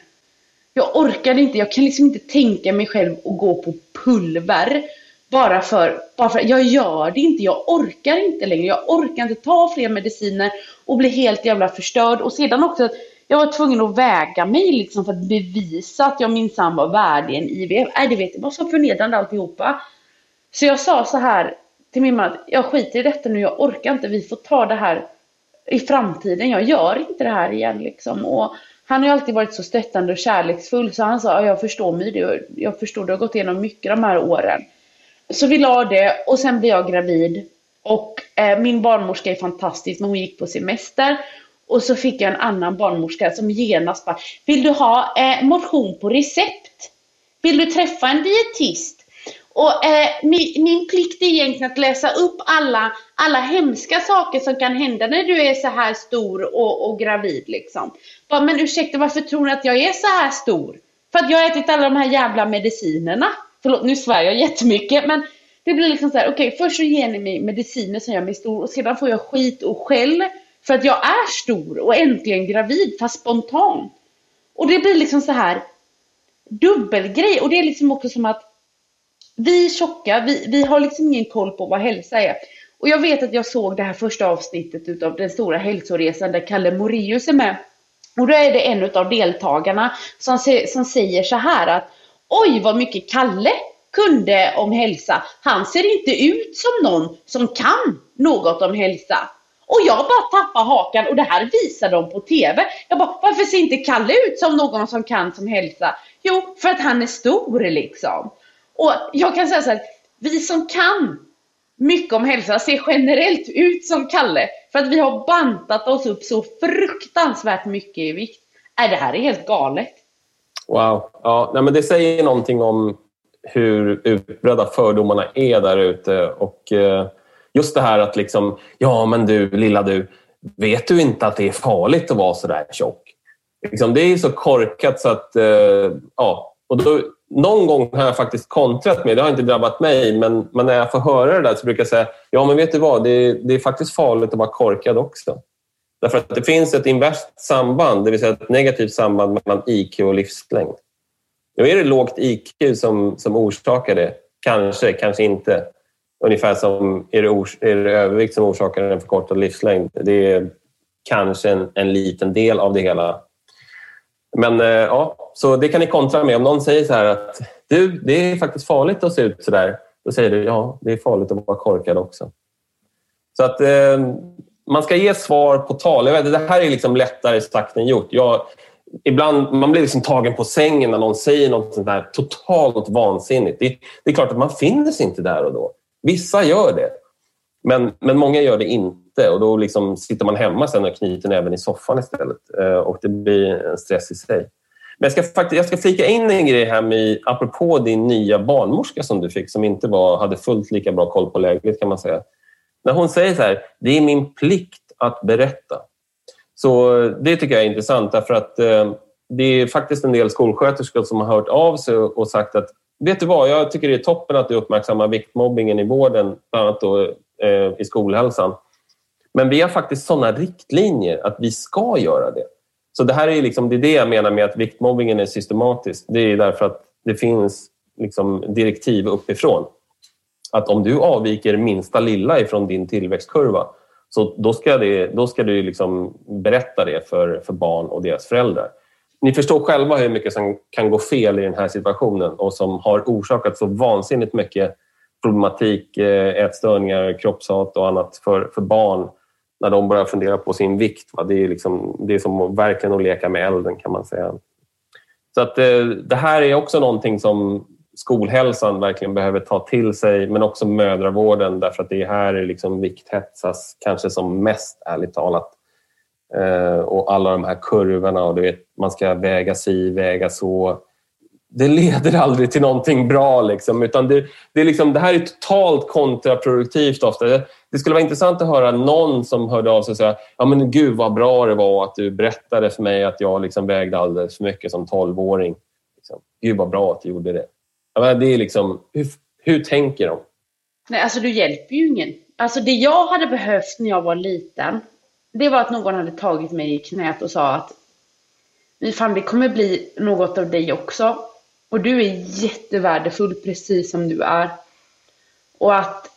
Jag orkar inte, jag kan liksom inte tänka mig själv att gå på pulver bara för, bara för, jag gör det inte, jag orkar inte längre, jag orkar inte ta fler mediciner och bli helt jävla förstörd och sedan också att jag var tvungen att väga mig liksom för att bevisa att jag minsann var värdig en IVF. Nej, det vet jag, var så förnedrande alltihopa. Så jag sa så här till min man, jag skiter i detta nu, jag orkar inte, vi får ta det här i framtiden, jag gör inte det här igen liksom. Och han har ju alltid varit så stöttande och kärleksfull så han sa, jag förstår mig, det, jag förstår, du har gått igenom mycket de här åren. Så vi la det och sen blev jag gravid. Och eh, min barnmorska är fantastisk, men hon gick på semester. Och så fick jag en annan barnmorska som genast bara, vill du ha eh, motion på recept? Vill du träffa en dietist? Och eh, min, min plikt är egentligen att läsa upp alla, alla hemska saker som kan hända när du är så här stor och, och gravid liksom. Bara, men ursäkta, varför tror ni att jag är så här stor? För att jag har ätit alla de här jävla medicinerna. Förlåt, nu svär jag jättemycket, men det blir liksom så här, okej, okay, först så ger ni mig mediciner som gör mig stor och sedan får jag skit och skäll för att jag är stor och äntligen gravid, fast spontant. Och det blir liksom så här dubbelgrej. Och det är liksom också som att vi tjocka, vi, vi har liksom ingen koll på vad hälsa är. Och jag vet att jag såg det här första avsnittet utav den stora hälsoresan där Kalle Moreus är med. Och då är det en av deltagarna som, som säger så här att Oj vad mycket Kalle kunde om hälsa. Han ser inte ut som någon som kan något om hälsa. Och jag bara tappar hakan och det här visar de på TV. Jag bara, varför ser inte Kalle ut som någon som kan som hälsa? Jo, för att han är stor liksom. Och jag kan säga så här, vi som kan mycket om hälsa ser generellt ut som Kalle. För att vi har bantat oss upp så fruktansvärt mycket i vikt. Äh, det här är helt galet. Wow. Ja, nej, men det säger någonting om hur utbredda fördomarna är där ute. Och, eh, just det här att liksom, ja men du lilla du, vet du inte att det är farligt att vara så där tjock? Liksom, det är så korkat så att, eh, ja, och då någon gång har jag faktiskt kontrat med, det har inte drabbat mig, men, men när jag får höra det där så brukar jag säga, ja men vet du vad, det är, det är faktiskt farligt att vara korkad också. Därför att det finns ett inverst samband, det vill säga ett negativt samband mellan IQ och livslängd. Då är det lågt IQ som, som orsakar det? Kanske, kanske inte. Ungefär som är det, ors är det övervikt som orsakar en förkortad livslängd. Det är kanske en, en liten del av det hela. Men eh, ja, så det kan ni kontra med. Om någon säger så här att du, det är faktiskt farligt att se ut så där. Då säger du ja, det är farligt att vara korkad också. Så att eh, man ska ge svar på tal. Jag vet, det här är liksom lättare sagt än gjort. Jag, ibland, man blir liksom tagen på sängen när någon säger något sånt där totalt vansinnigt. Det, det, är klart att man finner sig inte där och då. Vissa gör det. Men, men många gör det inte och då liksom sitter man hemma sen och knyter näven i soffan istället. Eh, och det blir en stress i sig. Men jag ska, faktiskt, jag ska flika in en grej här med, apropå din nya barnmorska som du fick som inte var, hade fullt lika bra koll på läget kan man säga. När hon säger så här, det är min plikt att berätta. Så det tycker jag är intressant därför att eh, det är faktiskt en del skolsköterskor som har hört av sig och sagt att vet du vad, jag tycker det är toppen att du uppmärksammar viktmobbingen i vården, bland annat då, eh, i skolhälsan. Men vi har faktiskt sådana riktlinjer att vi ska göra det. Så det här är, liksom, det, är det jag menar med att viktmobbingen är systematisk. Det är därför att det finns liksom direktiv uppifrån. Att om du avviker minsta lilla ifrån din tillväxtkurva så då ska, det, då ska du liksom berätta det för, för barn och deras föräldrar. Ni förstår själva hur mycket som kan gå fel i den här situationen och som har orsakat så vansinnigt mycket problematik, eh, ätstörningar, kroppshat och annat för, för barn när de börjar fundera på sin vikt. Det är, liksom, det är som verkligen att leka med elden kan man säga. Så att, eh, det här är också någonting som skolhälsan verkligen behöver ta till sig, men också mödravården därför att det är här det liksom vikthetsas kanske som mest, ärligt talat. Eh, och alla de här kurvorna och du vet, man ska väga si, väga så. Det leder aldrig till någonting bra. Liksom, utan det, det, är liksom, det här är totalt kontraproduktivt ofta. Det skulle vara intressant att höra någon som hörde av sig och säga ja, men gud vad bra det var att du berättade för mig att jag liksom vägde alldeles för mycket som tolvåring. Liksom. Gud vad bra att du gjorde det. det är liksom, hur, hur tänker de? Nej, alltså du hjälper ju ingen. Alltså det jag hade behövt när jag var liten, det var att någon hade tagit mig i knät och sa att fan, det kommer bli något av dig också. Och du är jättevärdefull precis som du är. Och att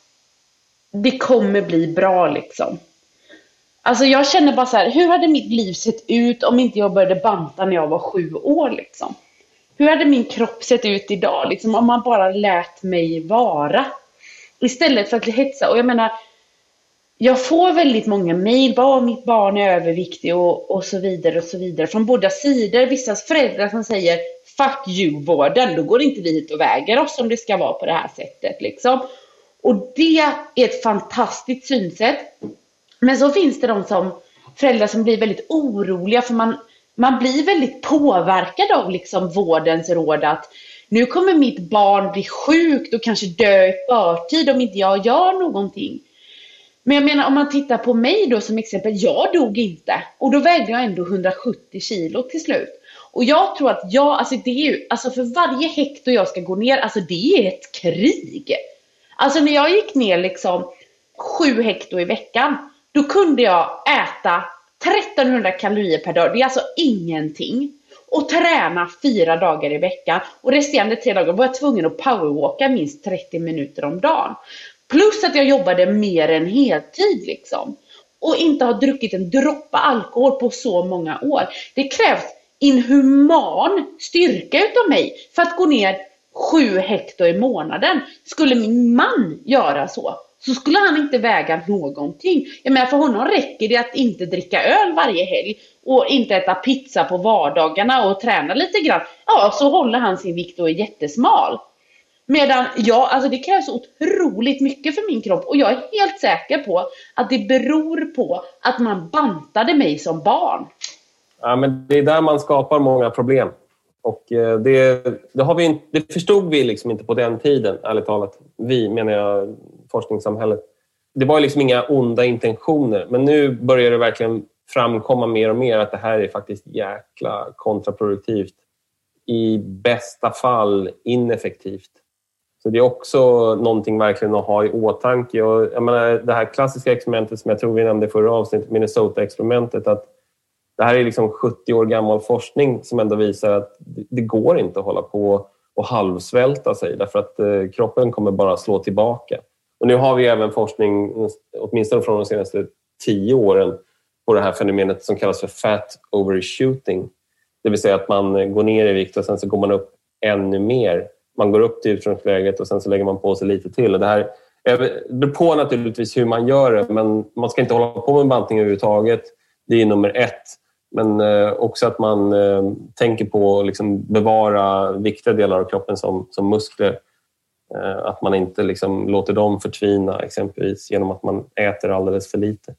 det kommer bli bra liksom. Alltså jag känner bara så här, hur hade mitt liv sett ut om inte jag började banta när jag var sju år liksom? Hur hade min kropp sett ut idag liksom om man bara lät mig vara? Istället för att hetsa. Och jag menar, jag får väldigt många mejl, bara mitt barn är överviktig och, och så vidare och så vidare. Från båda sidor. Vissa föräldrar som säger Fuck you-vården, då går inte vi hit och väger oss om det ska vara på det här sättet. Liksom. Och det är ett fantastiskt synsätt. Men så finns det de som föräldrar som blir väldigt oroliga för man, man blir väldigt påverkad av liksom vårdens råd att nu kommer mitt barn bli sjukt och kanske dö i förtid om inte jag gör någonting. Men jag menar om man tittar på mig då som exempel, jag dog inte och då vägde jag ändå 170 kilo till slut. Och jag tror att jag, alltså det är ju, alltså för varje hekto jag ska gå ner, alltså det är ett krig. Alltså när jag gick ner liksom 7 hekto i veckan, då kunde jag äta 1300 kalorier per dag. Det är alltså ingenting. Och träna fyra dagar i veckan. Och resterande tre dagar var jag tvungen att powerwalka minst 30 minuter om dagen. Plus att jag jobbade mer än heltid liksom. Och inte har druckit en droppe alkohol på så många år. Det krävs inhuman styrka utav mig för att gå ner 7 hekto i månaden. Skulle min man göra så, så skulle han inte väga någonting. Jag menar för honom räcker det att inte dricka öl varje helg och inte äta pizza på vardagarna och träna lite grann. Ja, så håller han sin vikt och är jättesmal. Medan jag, alltså det krävs otroligt mycket för min kropp och jag är helt säker på att det beror på att man bantade mig som barn. Ja, men det är där man skapar många problem. Och eh, det, det, har vi, det förstod vi liksom inte på den tiden, ärligt talat. Vi, menar jag, forskningssamhället. Det var liksom inga onda intentioner, men nu börjar det verkligen framkomma mer och mer att det här är faktiskt jäkla kontraproduktivt i bästa fall ineffektivt. Så det är också någonting verkligen att ha i åtanke. Och jag menar, det här klassiska experimentet som jag tror vi nämnde i förra avsnittet, Minnesota-experimentet, att det här är liksom 70 år gammal forskning som ändå visar att det går inte att hålla på och halvsvälta sig därför att eh, kroppen kommer bara slå tillbaka. Och nu har vi även forskning, åtminstone från de senaste tio åren, på det här fenomenet som kallas för fat overshooting. Det vill säga att man går ner i vikt och sen så går man upp ännu mer. Man går upp till utgångsläget och sen så lägger man på sig lite till. Och det här beror på naturligtvis hur man gör det men man ska inte hålla på med bantning överhuvudtaget. Det är nummer ett. Men eh, också att man eh, tänker på att liksom bevara viktiga delar av kroppen som, som muskler. Eh, att man inte liksom låter dem förtvina exempelvis genom att man äter alldeles för lite.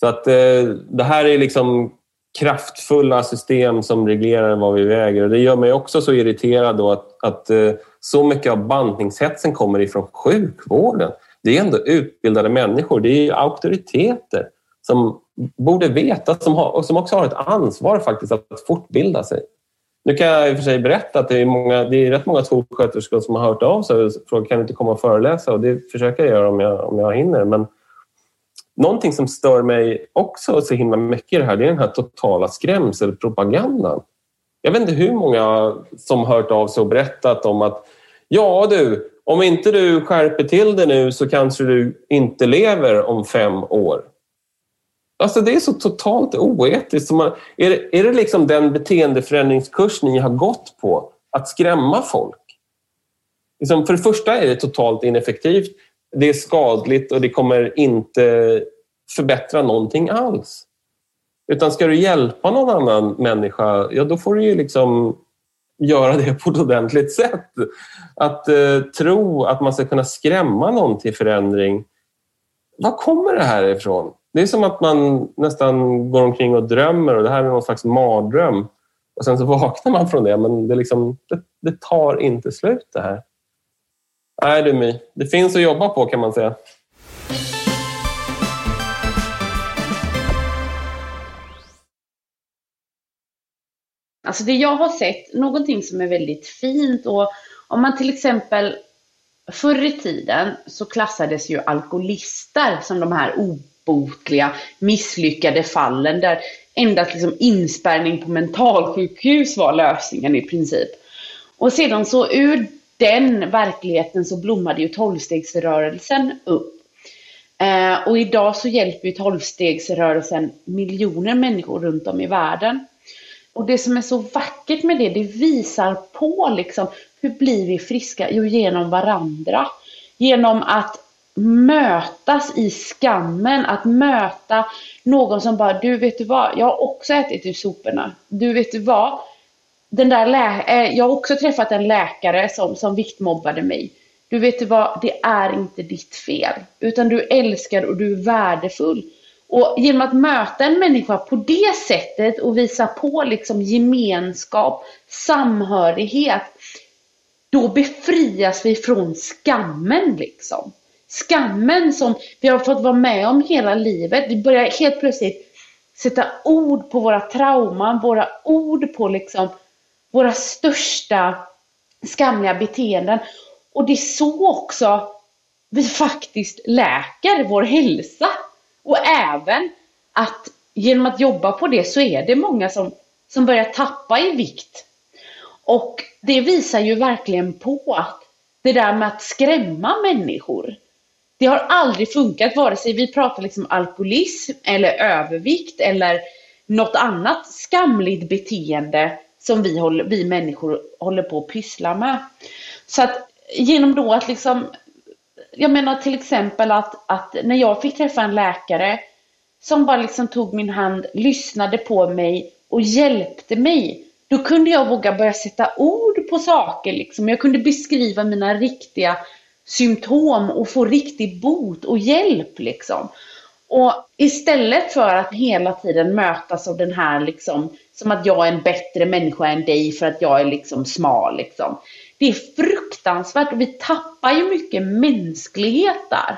Så att det här är liksom kraftfulla system som reglerar vad vi väger. Och det gör mig också så irriterad då att, att eh, så mycket av bantningshetsen kommer ifrån sjukvården. Det är ändå utbildade människor, det är auktoriteter som borde veta som har, och som också har ett ansvar faktiskt att fortbilda sig. Nu kan jag i och för sig berätta att det är, många, det är rätt många skolsköterskor som har hört av sig och frågat kan inte komma och föreläsa och det försöker jag göra om jag, om jag hinner. Men någonting som stör mig också så himla mycket i det här det är den här totala skrämselpropagandan. Jag vet inte hur många som har hört av sig och berättat om att ja du, om inte du skärper till det nu så kanske du inte lever om fem år. Alltså det är så totalt oetiskt. Man, är, det, är det liksom den beteendeförändringskurs ni har gått på? Att skrämma folk? Liksom för det första är det totalt ineffektivt. Det är skadligt och det kommer inte förbättra någonting alls. Utan ska du hjälpa någon annan människa, ja då får du ju liksom göra det på ett ordentligt sätt. Att eh, tro att man ska kunna skrämma någon till förändring. Var kommer det här ifrån? Det är som att man nästan går omkring och drömmer och det här är någon slags mardröm. Och sen så *laughs* vaknar man från det, men det, liksom, det, det tar inte slut det här. Nej du My, det finns att jobba på kan man säga. Alltså det jag har sett, någonting som är väldigt fint och om man till exempel Förr i tiden så klassades ju alkoholister som de här obotliga, misslyckade fallen där endast liksom inspärrning på mentalsjukhus var lösningen i princip. Och sedan så ur den verkligheten så blommade ju tolvstegsrörelsen upp. Eh, och idag så hjälper ju tolvstegsrörelsen miljoner människor runt om i världen. Och det som är så vackert med det, det visar på liksom hur blir vi friska? Jo, genom varandra. Genom att mötas i skammen, att möta någon som bara, du vet du vad, jag har också ätit ur soporna. Du vet du vad, den där lä eh, jag har också träffat en läkare som, som viktmobbade mig. Du vet vad, det är inte ditt fel. Utan du älskar och du är värdefull. Och genom att möta en människa på det sättet och visa på liksom gemenskap, samhörighet, då befrias vi från skammen liksom. Skammen som vi har fått vara med om hela livet. Vi börjar helt plötsligt sätta ord på våra trauman, våra ord på liksom våra största skamliga beteenden. Och det är så också vi faktiskt läker vår hälsa. Och även att genom att jobba på det så är det många som, som börjar tappa i vikt. Och det visar ju verkligen på att det där med att skrämma människor, det har aldrig funkat vare sig vi pratar liksom alkoholism eller övervikt eller något annat skamligt beteende som vi, håller, vi människor håller på att pyssla med. Så att genom då att liksom, jag menar till exempel att, att när jag fick träffa en läkare som bara liksom tog min hand, lyssnade på mig och hjälpte mig då kunde jag våga börja sätta ord på saker. Liksom. Jag kunde beskriva mina riktiga symptom och få riktig bot och hjälp. Liksom. Och istället för att hela tiden mötas av den här, liksom, som att jag är en bättre människa än dig för att jag är liksom smal. Liksom. Det är fruktansvärt och vi tappar ju mycket mänsklighet där.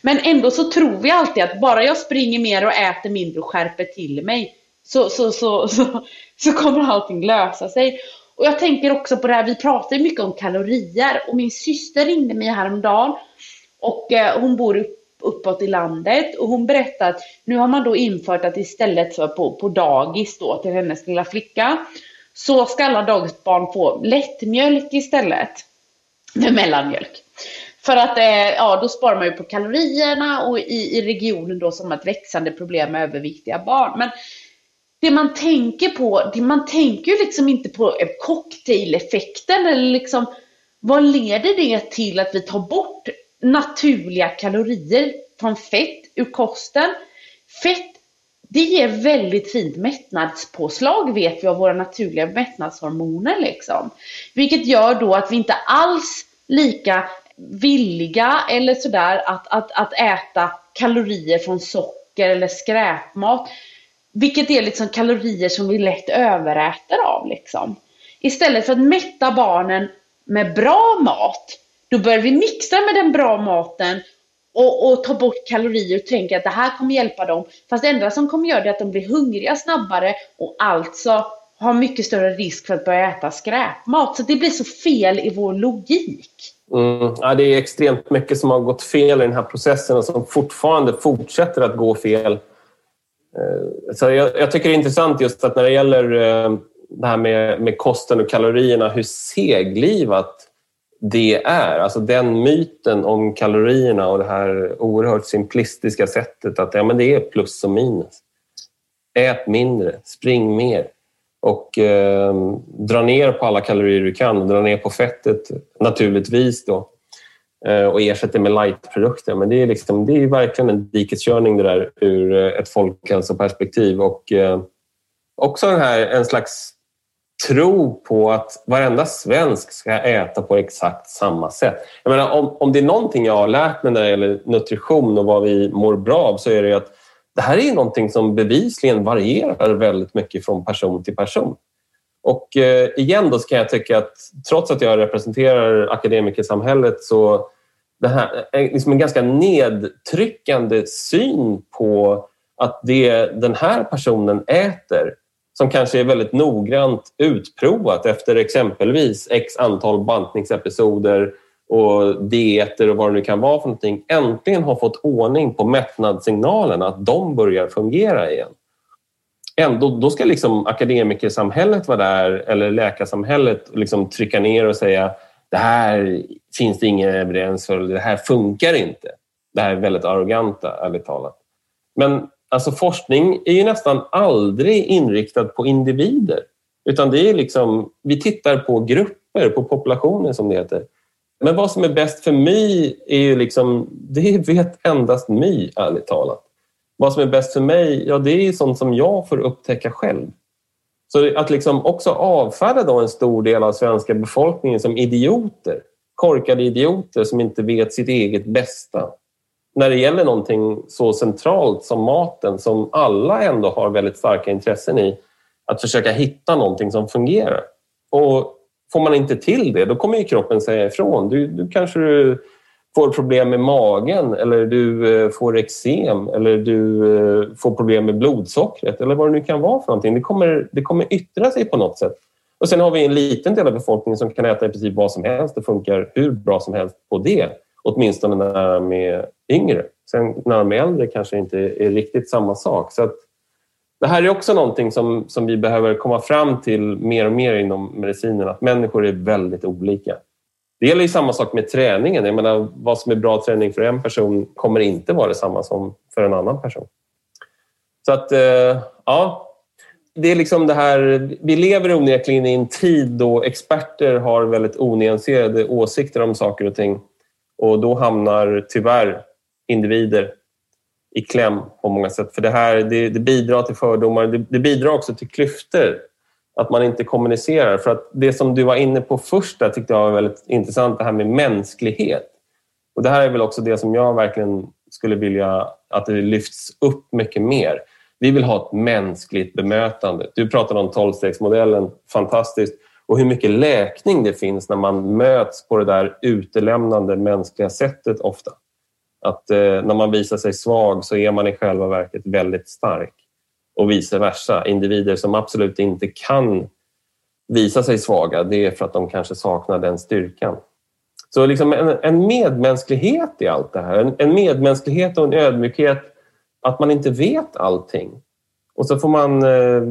Men ändå så tror vi alltid att bara jag springer mer och äter mindre och skärper till mig, så, så, så, så, så kommer allting lösa sig. Och jag tänker också på det här, vi pratar ju mycket om kalorier och min syster ringde mig häromdagen och eh, hon bor uppe uppåt i landet och hon berättade att nu har man då infört att istället för på, på dagis då till hennes lilla flicka så ska alla dagisbarn få lättmjölk istället med mellanmjölk. För att eh, ja, då sparar man ju på kalorierna och i, i regionen då som ett växande problem med överviktiga barn. Men det man tänker på, det man tänker ju liksom inte på cocktaileffekten eller liksom vad leder det till att vi tar bort naturliga kalorier från fett ur kosten? Fett, det ger väldigt fint mättnadspåslag vet vi av våra naturliga mättnadshormoner liksom. Vilket gör då att vi inte alls lika villiga eller sådär att, att, att äta kalorier från socker eller skräpmat. Vilket är liksom kalorier som vi lätt överäter av liksom. Istället för att mätta barnen med bra mat, då börjar vi mixa med den bra maten och, och ta bort kalorier och tänka att det här kommer hjälpa dem. Fast det enda som kommer göra det är att de blir hungriga snabbare och alltså har mycket större risk för att börja äta skräpmat. Så det blir så fel i vår logik. Mm, ja, det är extremt mycket som har gått fel i den här processen och som fortfarande fortsätter att gå fel. Eh, så jag, jag tycker det är intressant just att när det gäller eh, det här med, med kosten och kalorierna, hur seglivat det är. Alltså den myten om kalorierna och det här oerhört simplistiska sättet att ja, men det är plus och minus. Ät mindre, spring mer och eh, dra ner på alla kalorier du kan. Dra ner på fettet naturligtvis då eh, och ersätt det med lightprodukter. Men det är, liksom, det är verkligen en dikeskörning det där ur eh, ett folkhälsoperspektiv och eh, också den här, en slags tro på att varenda svensk ska äta på exakt samma sätt. Jag menar, om, om det är någonting jag har lärt mig när det gäller nutrition och vad vi mår bra av så är det att det här är någonting som bevisligen varierar väldigt mycket från person till person. Och eh, igen då kan jag tycka att trots att jag representerar akademikersamhället så det här är liksom en ganska nedtryckande syn på att det den här personen äter som kanske är väldigt noggrant utprovat efter exempelvis x antal bantningsepisoder och dieter och vad det nu kan vara för någonting äntligen har fått ordning på mättnadssignalerna, att de börjar fungera igen. Ändå, då ska liksom akademikersamhället vara där, eller läkarsamhället liksom trycka ner och säga det här finns det ingen evidens för, det här funkar inte. Det här är väldigt arroganta, ärligt talat. Men alltså, forskning är ju nästan aldrig inriktad på individer. Utan det är liksom, vi tittar på grupper, på populationer som det heter. Men vad som är bäst för mig är ju liksom, det *laughs* vet endast mig, ärligt talat. Vad som är bäst för mig, ja det är sånt som jag får upptäcka själv. Så att liksom också avfärda då en stor del av svenska befolkningen som idioter, korkade idioter som inte vet sitt eget bästa. När det gäller någonting så centralt som maten som alla ändå har väldigt starka intressen i, att försöka hitta någonting som fungerar. Och får man inte till det, då kommer ju kroppen säga ifrån. Du, du kanske du får problem med magen eller du eh, får eksem eller du eh, får problem med blodsockret eller vad det nu kan vara för någonting. Det kommer, det kommer yttra sig på något sätt. Och Sen har vi en liten del av befolkningen som kan äta i princip vad som helst Det funkar hur bra som helst på det. Åtminstone när med yngre. Sen när de är äldre kanske inte är riktigt samma sak. Så att det här är också någonting som, som vi behöver komma fram till mer och mer inom medicinen, att människor är väldigt olika. Det gäller ju samma sak med träningen. Jag menar, vad som är bra träning för en person kommer inte vara detsamma som för en annan person. Så att, eh, ja. Det är liksom det här, vi lever onekligen i en tid då experter har väldigt onyanserade åsikter om saker och ting. Och då hamnar tyvärr individer i kläm på många sätt. För det här det, det bidrar till fördomar, det, det, bidrar också till klyftor. Att man inte kommunicerar. För att det som du var inne på först där tyckte jag var väldigt intressant, det här med mänsklighet. Och Det här är väl också det som jag verkligen skulle vilja att det lyfts upp mycket mer. Vi vill ha ett mänskligt bemötande. Du pratade om tolvstegsmodellen, fantastiskt. Och hur mycket läkning det finns när man möts på det där utelämnande mänskliga sättet ofta. Att eh, när man visar sig svag så är man i själva verket väldigt stark. och vice versa. Individer som absolut inte kan visa sig svaga, det är för att de kanske saknar den styrkan. Så liksom en, en medmänsklighet i allt det här. En, en, medmänsklighet och en ödmjukhet att man inte vet allting. Och så får man eh,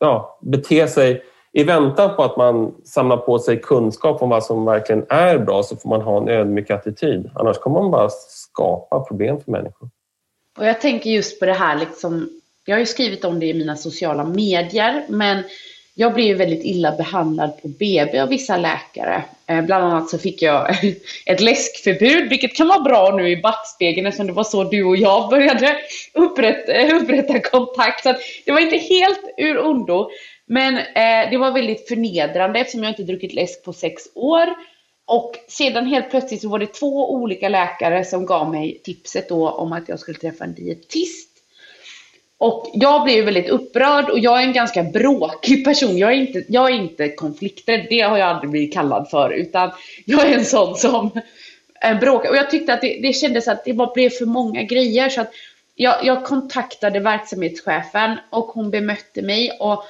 ja, bete sig i väntan på att man samlar på sig kunskap om vad som verkligen är bra så får man ha en ödmjuk attityd. Annars kommer man bara skapa problem för människor. Och jag tänker just på det här, liksom, jag har ju skrivit om det i mina sociala medier, men jag blev ju väldigt illa behandlad på BB av vissa läkare. Eh, bland annat så fick jag *laughs* ett läskförbud, vilket kan vara bra nu i backspegeln eftersom det var så du och jag började upprätta, upprätta kontakt. Så det var inte helt ur ondo. Men eh, det var väldigt förnedrande eftersom jag inte druckit läsk på sex år. Och sedan helt plötsligt så var det två olika läkare som gav mig tipset då om att jag skulle träffa en dietist. Och jag blev väldigt upprörd och jag är en ganska bråkig person. Jag är inte, jag är inte konflikträdd, det har jag aldrig blivit kallad för. Utan jag är en sån som bråkar. Och jag tyckte att det, det kändes att det bara blev för många grejer. Så att jag, jag kontaktade verksamhetschefen och hon bemötte mig. Och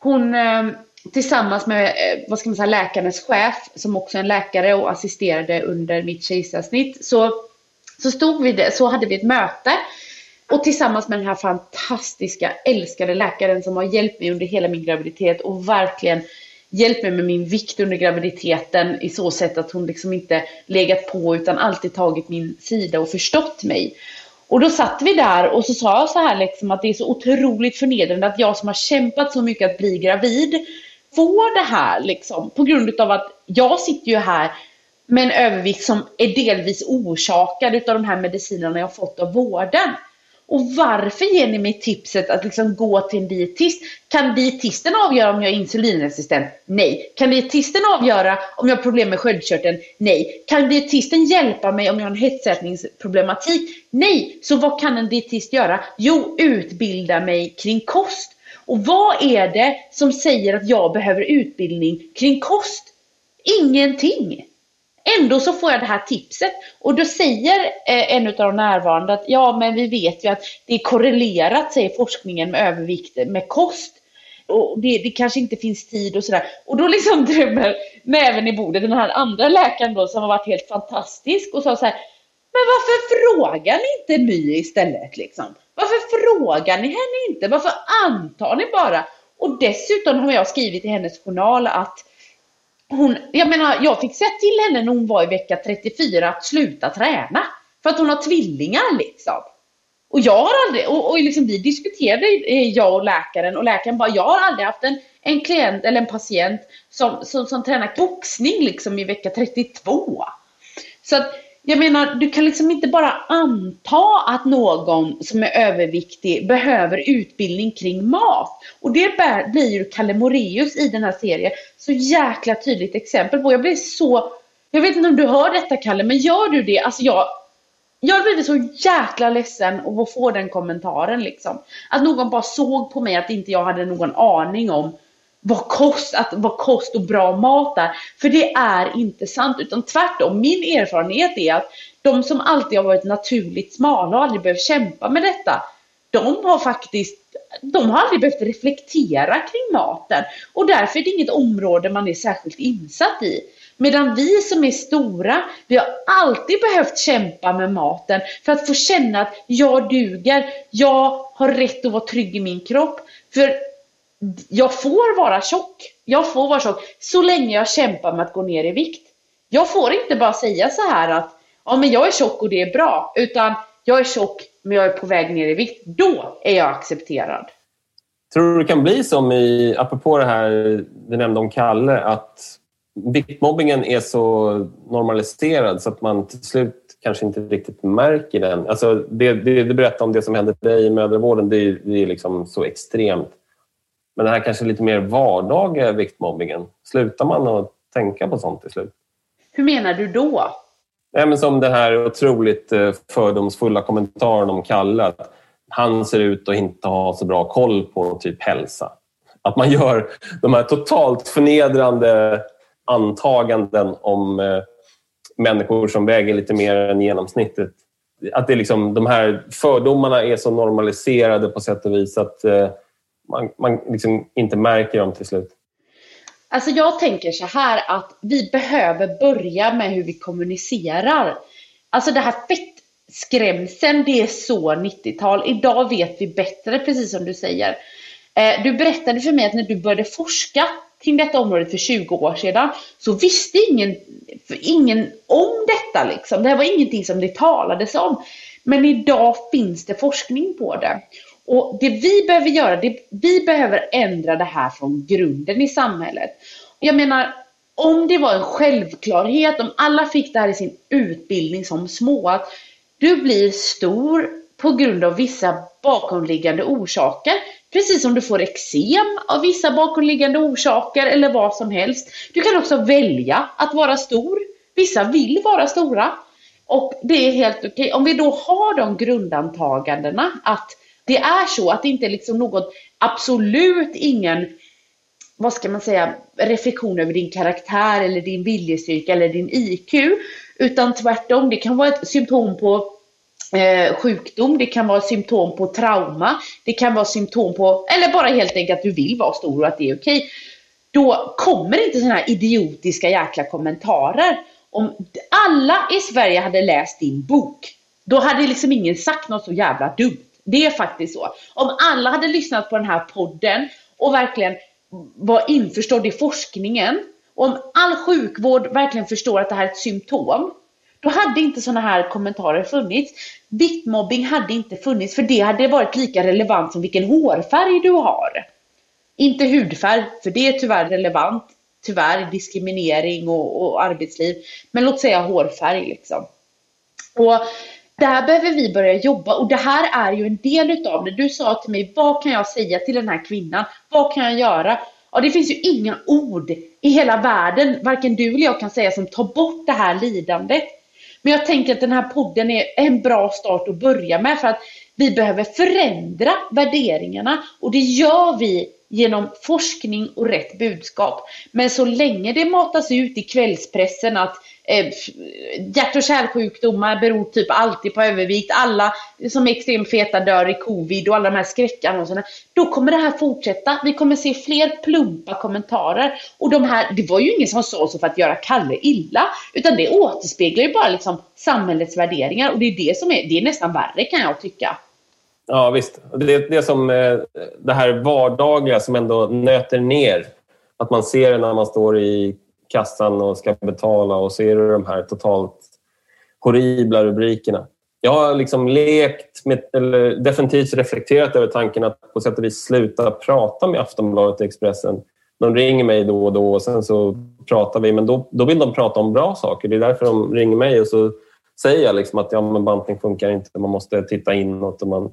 hon eh, tillsammans med eh, vad ska man säga, läkarens chef, som också är en läkare och assisterade under mitt kejsarsnitt, så, så stod vi där, så hade vi ett möte. Och tillsammans med den här fantastiska, älskade läkaren som har hjälpt mig under hela min graviditet och verkligen hjälpt mig med min vikt under graviditeten i så sätt att hon liksom inte legat på utan alltid tagit min sida och förstått mig. Och då satt vi där och så sa jag så här liksom att det är så otroligt förnedrande att jag som har kämpat så mycket att bli gravid får det här liksom på grund av att jag sitter ju här med en övervikt som är delvis orsakad av de här medicinerna jag fått av vården. Och varför ger ni mig tipset att liksom gå till en dietist? Kan dietisten avgöra om jag är insulinresistent? Nej. Kan dietisten avgöra om jag har problem med sköldkörteln? Nej. Kan dietisten hjälpa mig om jag har en hetsätningsproblematik? Nej. Så vad kan en dietist göra? Jo, utbilda mig kring kost. Och vad är det som säger att jag behöver utbildning kring kost? Ingenting. Ändå så får jag det här tipset och då säger eh, en av de närvarande att ja, men vi vet ju att det är korrelerat, säger forskningen, med övervikt med kost. Och det, det kanske inte finns tid och sådär. Och då liksom *laughs* drömmer näven i bordet den här andra läkaren då som har varit helt fantastisk och sa så här men varför frågar ni inte My istället liksom? Varför frågar ni henne inte? Varför antar ni bara? Och dessutom har jag skrivit i hennes journal att hon, jag menar, jag fick säga till henne när hon var i vecka 34 att sluta träna. För att hon har tvillingar liksom. Och jag har aldrig, och, och liksom vi diskuterade, eh, jag och läkaren, och läkaren bara, jag har aldrig haft en, en klient eller en patient som, som, som tränar boxning liksom i vecka 32. Så att jag menar, du kan liksom inte bara anta att någon som är överviktig behöver utbildning kring mat. Och det blir ju Kalle Moreus i den här serien så jäkla tydligt exempel på. Jag blir så... Jag vet inte om du hör detta Kalle, men gör du det? Alltså jag... Jag blir så jäkla ledsen att få den kommentaren liksom. Att någon bara såg på mig att inte jag hade någon aning om vad kost, att, vad kost och bra mat är. För det är inte sant, utan tvärtom. Min erfarenhet är att de som alltid har varit naturligt smala och aldrig behövt kämpa med detta, de har faktiskt de har aldrig behövt reflektera kring maten och därför är det inget område man är särskilt insatt i. Medan vi som är stora, vi har alltid behövt kämpa med maten för att få känna att jag duger, jag har rätt att vara trygg i min kropp. För jag får vara tjock. Jag får vara tjock så länge jag kämpar med att gå ner i vikt. Jag får inte bara säga så här att ja, men jag är tjock och det är bra, utan jag är tjock men jag är på väg ner i vikt. Då är jag accepterad. Tror du det kan bli som i, apropå det här du nämnde om Kalle, att viktmobbingen är så normaliserad så att man till slut kanske inte riktigt märker den. Alltså det, det du berättade om det som hände dig i mödravården, det är, det är liksom så extremt. Men den här kanske lite mer vardagliga viktmobbingen, slutar man att tänka på sånt till slut? Hur menar du då? Nej, men som den här otroligt eh, fördomsfulla kommentaren om Kalle. Att han ser ut att inte ha så bra koll på typ hälsa. Att man gör de här totalt förnedrande antaganden om eh, människor som väger lite mer än genomsnittet. att det liksom, de här fördomarna är så normaliserade på sätt och vis att eh, man, man liksom inte märker dem till slut. Alltså jag tänker så här att vi behöver börja med hur vi kommunicerar. Alltså det här fettskrämseln, det är så 90-tal. Idag vet vi bättre, precis som du säger. Eh, du berättade för mig att när du började forska kring detta område för 20 år sedan så visste ingen, ingen om detta. Liksom. Det här var ingenting som det talades om. Men idag finns det forskning på det. Och det vi behöver göra, det, vi behöver ändra det här från grunden i samhället. Jag menar, om det var en självklarhet, om alla fick det här i sin utbildning som små, att du blir stor på grund av vissa bakomliggande orsaker. Precis som du får eksem av vissa bakomliggande orsaker eller vad som helst. Du kan också välja att vara stor. Vissa vill vara stora. Och det är helt okej. Okay. Om vi då har de grundantagandena att det är så att det inte är liksom något, absolut ingen, vad ska man säga, reflektion över din karaktär eller din viljestyrka eller din IQ. Utan tvärtom, det kan vara ett symptom på eh, sjukdom, det kan vara symptom på trauma, det kan vara symptom på, eller bara helt enkelt att du vill vara stor och att det är okej. Då kommer inte sådana här idiotiska jäkla kommentarer. Om alla i Sverige hade läst din bok, då hade liksom ingen sagt något så jävla dumt. Det är faktiskt så. Om alla hade lyssnat på den här podden och verkligen var införstådd i forskningen, om all sjukvård verkligen förstår att det här är ett symptom, då hade inte sådana här kommentarer funnits. Viktmobbing hade inte funnits för det hade varit lika relevant som vilken hårfärg du har. Inte hudfärg, för det är tyvärr relevant. Tyvärr diskriminering och, och arbetsliv. Men låt säga hårfärg liksom. Och där behöver vi börja jobba och det här är ju en del utav det. Du sa till mig, vad kan jag säga till den här kvinnan? Vad kan jag göra? Ja, det finns ju inga ord i hela världen, varken du eller jag kan säga, som tar bort det här lidandet. Men jag tänker att den här podden är en bra start att börja med för att vi behöver förändra värderingarna och det gör vi genom forskning och rätt budskap. Men så länge det matas ut i kvällspressen att eh, hjärt och kärlsjukdomar beror typ alltid på övervikt, alla som är extremt feta dör i covid och alla de här skräckannonserna. Då kommer det här fortsätta. Vi kommer se fler plumpa kommentarer. Och de här, det var ju ingen som sa så för att göra Kalle illa, utan det återspeglar ju bara liksom samhällets värderingar och det är det som är, det är nästan värre kan jag tycka. Ja, visst. Det är det som eh, det här vardagliga som ändå nöter ner. Att man ser det när man står i kassan och ska betala och ser de här totalt horribla rubrikerna. Jag har liksom lekt med, eller definitivt reflekterat över tanken att på sätt och vis sluta prata med Aftonbladet och Expressen. De ringer mig då och då och sen så pratar vi, men då, då vill de prata om bra saker. Det är därför de ringer mig och så säger jag liksom att ja, men bantning funkar inte, man måste titta inåt och man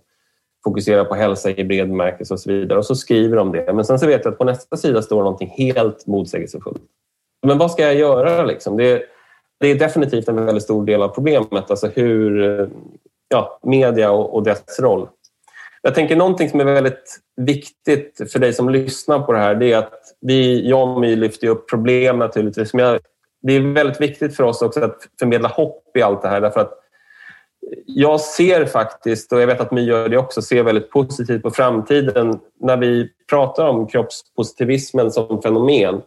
fokuserar på hälsa i bred bemärkelse och så vidare. Och så skriver de det. Men sen så vet jag att på nästa sida står någonting helt motsägelsefullt. Men vad ska jag göra? Liksom? Det, det är definitivt en väldigt stor del av problemet. Alltså hur ja, media och, och dess roll. Jag tänker någonting som är väldigt viktigt för dig som lyssnar på det här det är att vi, jag och My lyfter upp problem naturligtvis. Men jag, det är väldigt viktigt för oss också att förmedla hopp i allt det här därför att jag ser faktiskt, och jag vet att My gör det också, ser väldigt positivt på framtiden när vi pratar om kroppspositivismen som fenomen.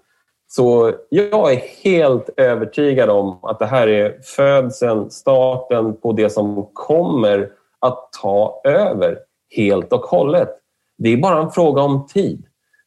Så jag är helt övertygad om att det här är födseln, starten på det som kommer att ta över helt och hållet. Det är bara en fråga om tid.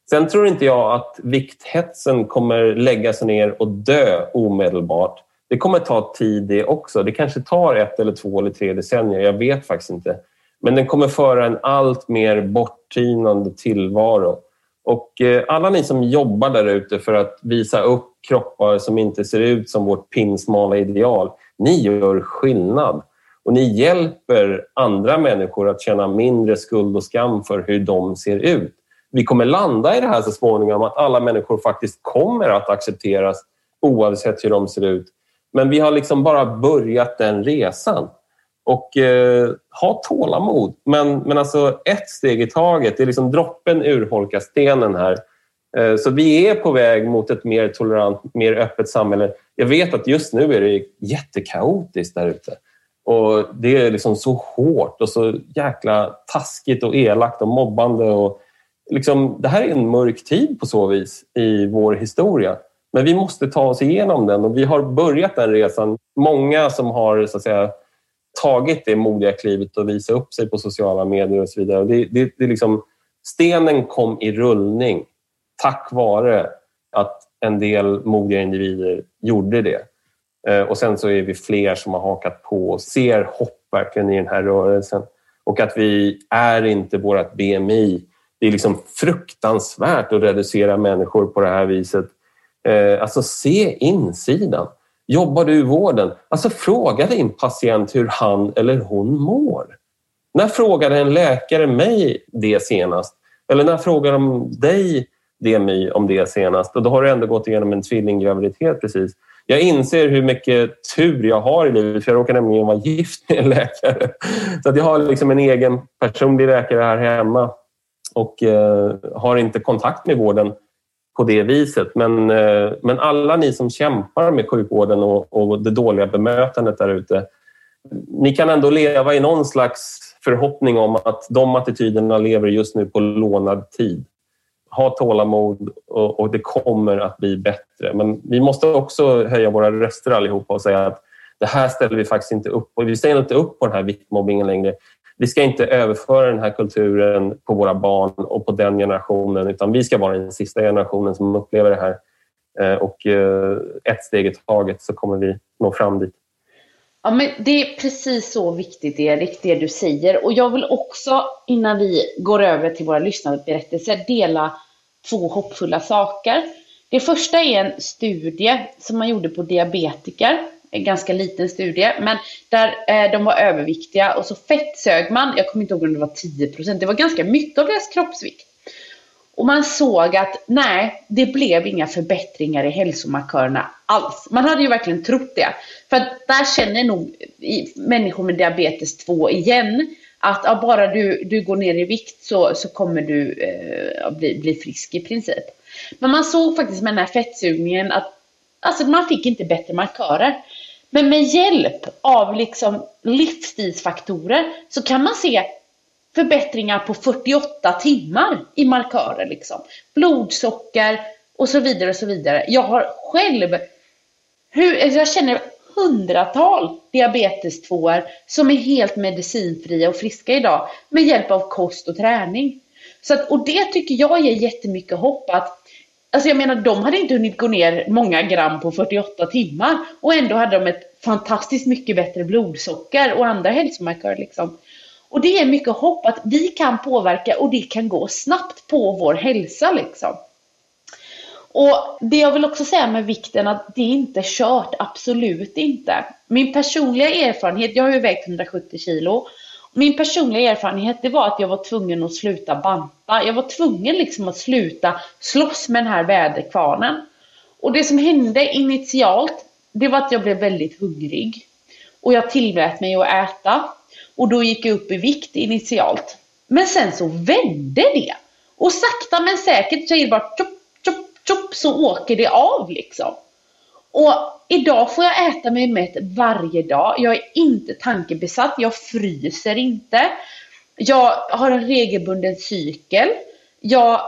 Sen tror inte jag att vikthetsen kommer lägga sig ner och dö omedelbart. Det kommer ta tid det också. Det kanske tar ett eller två eller tre decennier. Jag vet faktiskt inte. Men den kommer föra en allt mer borttynande tillvaro. Och eh, alla ni som jobbar där ute för att visa upp kroppar som inte ser ut som vårt pinsmala ideal, ni gör skillnad. Och ni hjälper andra människor att känna mindre skuld och skam för hur de ser ut. Vi kommer landa i det här så småningom, att alla människor faktiskt kommer att accepteras oavsett hur de ser ut. Men vi har liksom bara börjat den resan. Och eh, ha tålamod. Men, men alltså ett steg i taget. Det är liksom droppen urholkar stenen här. Eh, så vi är på väg mot ett mer tolerant, mer öppet samhälle. Jag vet att just nu är det jättekaotiskt där ute. Och Det är liksom så hårt och så jäkla taskigt och elakt och mobbande. Och liksom, det här är en mörk tid på så vis i vår historia. Men vi måste ta oss igenom den och vi har börjat den resan. Många som har så att säga, tagit det modiga klivet och visat upp sig på sociala medier och så vidare. Det, det, det liksom, stenen kom i rullning tack vare att en del modiga individer gjorde det. Eh, och sen så är vi fler som har hakat på och ser hopp verkligen i den här rörelsen. Och att vi är inte vårt BMI. Det är liksom fruktansvärt att reducera människor på det här viset. Eh, alltså se insidan. Jobbar du i vården? Alltså fråga din patient hur han eller hon mår. När frågade en läkare mig det senast? Eller när frågade de dig My, om det senast? Och då har du ändå gått igenom en tvillinggraviditet precis. Jag inser hur mycket tur jag har i livet för jag råkar nämligen vara gift med en läkare. Så att jag har liksom en egen personlig läkare här hemma och eh, har inte kontakt med vården på det viset. Men, eh, men alla ni som kämpar med sjukvården och, och det dåliga bemötandet där ute. Ni kan ändå leva i någon slags förhoppning om att de attityderna lever just nu på lånad tid. Ha tålamod och, och det kommer att bli bättre. Men vi måste också höja våra röster allihopa och säga att det här ställer vi faktiskt inte upp på. Vi ställer inte upp på den här viktmobbingen längre. Vi ska inte överföra den här kulturen på våra barn och på den generationen utan vi ska vara den sista generationen som upplever det här. Eh, och eh, ett steg i taget så kommer vi nå fram dit. Ja, men det är precis så viktigt Erik, det du säger. Och jag vill också, innan vi går över till våra lyssnarberättelser, dela två hoppfulla saker. Det första är en studie som man gjorde på diabetiker en ganska liten studie, men där eh, de var överviktiga och så fettsög man, jag kommer inte ihåg om det var 10%, det var ganska mycket av deras kroppsvikt. Och man såg att nej, det blev inga förbättringar i hälsomarkörerna alls. Man hade ju verkligen trott det. För att där känner nog människor med diabetes 2 igen att ja, bara du, du går ner i vikt så, så kommer du eh, bli, bli frisk i princip. Men man såg faktiskt med den här fettsugningen att alltså, man fick inte bättre markörer. Men med hjälp av liksom livsstilsfaktorer så kan man se förbättringar på 48 timmar i markörer. Liksom. Blodsocker och så vidare och så vidare. Jag har själv, hur, alltså jag känner hundratal diabetes 2 som är helt medicinfria och friska idag med hjälp av kost och träning. Så att, och det tycker jag ger jättemycket hopp att Alltså jag menar, de hade inte hunnit gå ner många gram på 48 timmar och ändå hade de ett fantastiskt mycket bättre blodsocker och andra hälsomarkörer. Liksom. Och det är mycket hopp att vi kan påverka och det kan gå snabbt på vår hälsa. Liksom. Och det jag vill också säga med vikten att det är inte kört, absolut inte. Min personliga erfarenhet, jag har ju vägt 170 kilo min personliga erfarenhet det var att jag var tvungen att sluta banta. Jag var tvungen liksom att sluta slåss med den här väderkvarnen. Och det som hände initialt, det var att jag blev väldigt hungrig. Och jag tillät mig att äta. Och då gick jag upp i vikt initialt. Men sen så vände det. Och sakta men säkert så är det bara tjopp, tjopp, tjopp så åker det av liksom. Och idag får jag äta mig mätt varje dag. Jag är inte tankebesatt, jag fryser inte. Jag har en regelbunden cykel. Jag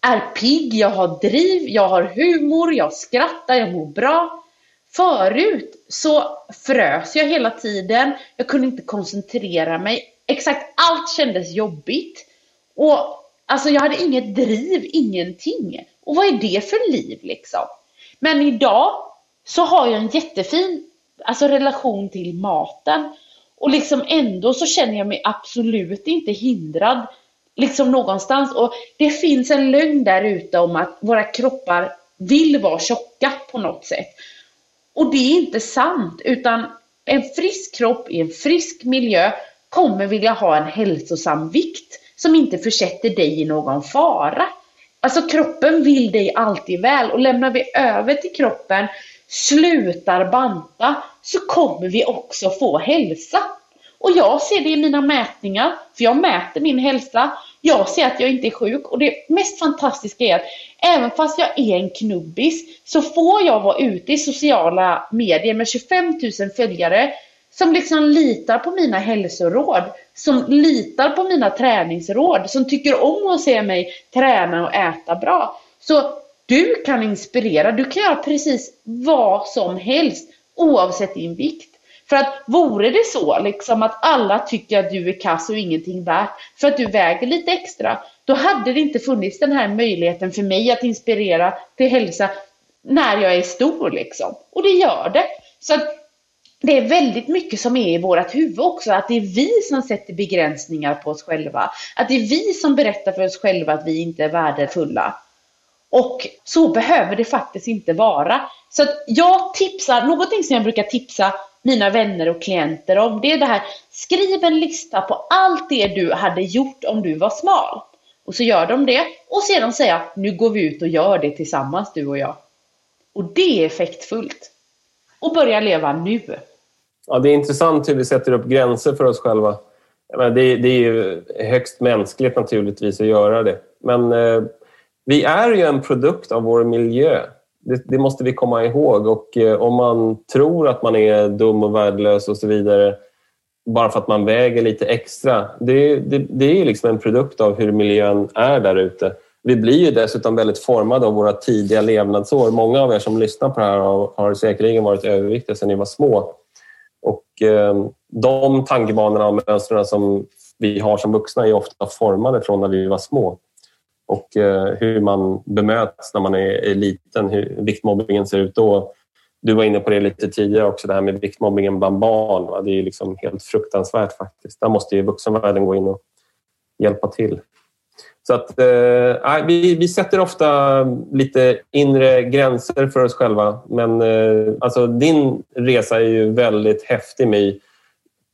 är pigg, jag har driv, jag har humor, jag skrattar, jag mår bra. Förut så frös jag hela tiden, jag kunde inte koncentrera mig. Exakt allt kändes jobbigt. Och alltså jag hade inget driv, ingenting. Och vad är det för liv liksom? Men idag så har jag en jättefin alltså, relation till maten. Och liksom ändå så känner jag mig absolut inte hindrad liksom någonstans. Och det finns en lögn där ute om att våra kroppar vill vara tjocka på något sätt. Och det är inte sant, utan en frisk kropp i en frisk miljö kommer vilja ha en hälsosam vikt som inte försätter dig i någon fara. Alltså kroppen vill dig alltid väl och lämnar vi över till kroppen slutar banta så kommer vi också få hälsa. Och jag ser det i mina mätningar, för jag mäter min hälsa. Jag ser att jag inte är sjuk och det mest fantastiska är att även fast jag är en knubbis så får jag vara ute i sociala medier med 25 000 följare som liksom litar på mina hälsoråd, som litar på mina träningsråd, som tycker om att se mig träna och äta bra. Så du kan inspirera, du kan göra precis vad som helst oavsett din vikt. För att vore det så liksom att alla tycker att du är kass och ingenting värt för att du väger lite extra, då hade det inte funnits den här möjligheten för mig att inspirera till hälsa när jag är stor liksom. Och det gör det. Så att det är väldigt mycket som är i vårt huvud också, att det är vi som sätter begränsningar på oss själva. Att det är vi som berättar för oss själva att vi inte är värdefulla. Och så behöver det faktiskt inte vara. Så att jag tipsar, någonting som jag brukar tipsa mina vänner och klienter om, det är det här, skriv en lista på allt det du hade gjort om du var smal. Och så gör de det och sedan säga, nu går vi ut och gör det tillsammans du och jag. Och det är effektfullt. Och börja leva nu. Ja, det är intressant hur vi sätter upp gränser för oss själva. det, det, är ju högst mänskligt naturligtvis att göra det. Men eh, vi är ju en produkt av vår miljö. Det, det, måste vi komma ihåg. Och eh, om man tror att man är dum och värdelös och så vidare bara för att man väger lite extra. Det, det, det är liksom en produkt av hur miljön är där ute. Vi blir ju dessutom väldigt formade av våra tidiga levnadsår. Många av er som lyssnar på det här har, har säkerligen varit överviktiga sedan ni var små. Och eh, de tankebanorna och mönstren som vi har som vuxna är ofta formade från när vi var små. Och eh, hur man bemöts när man är, liten, hur viktmobbningen ser ut då. Du var inne på det lite tidigare också, det här med viktmobbningen bland barn. Va? Det är liksom helt fruktansvärt faktiskt. Där måste ju vuxenvärlden gå in och hjälpa till. Så att, eh, vi, vi sätter ofta lite inre gränser för oss själva. Men eh, alltså, din resa är ju väldigt häftig, My.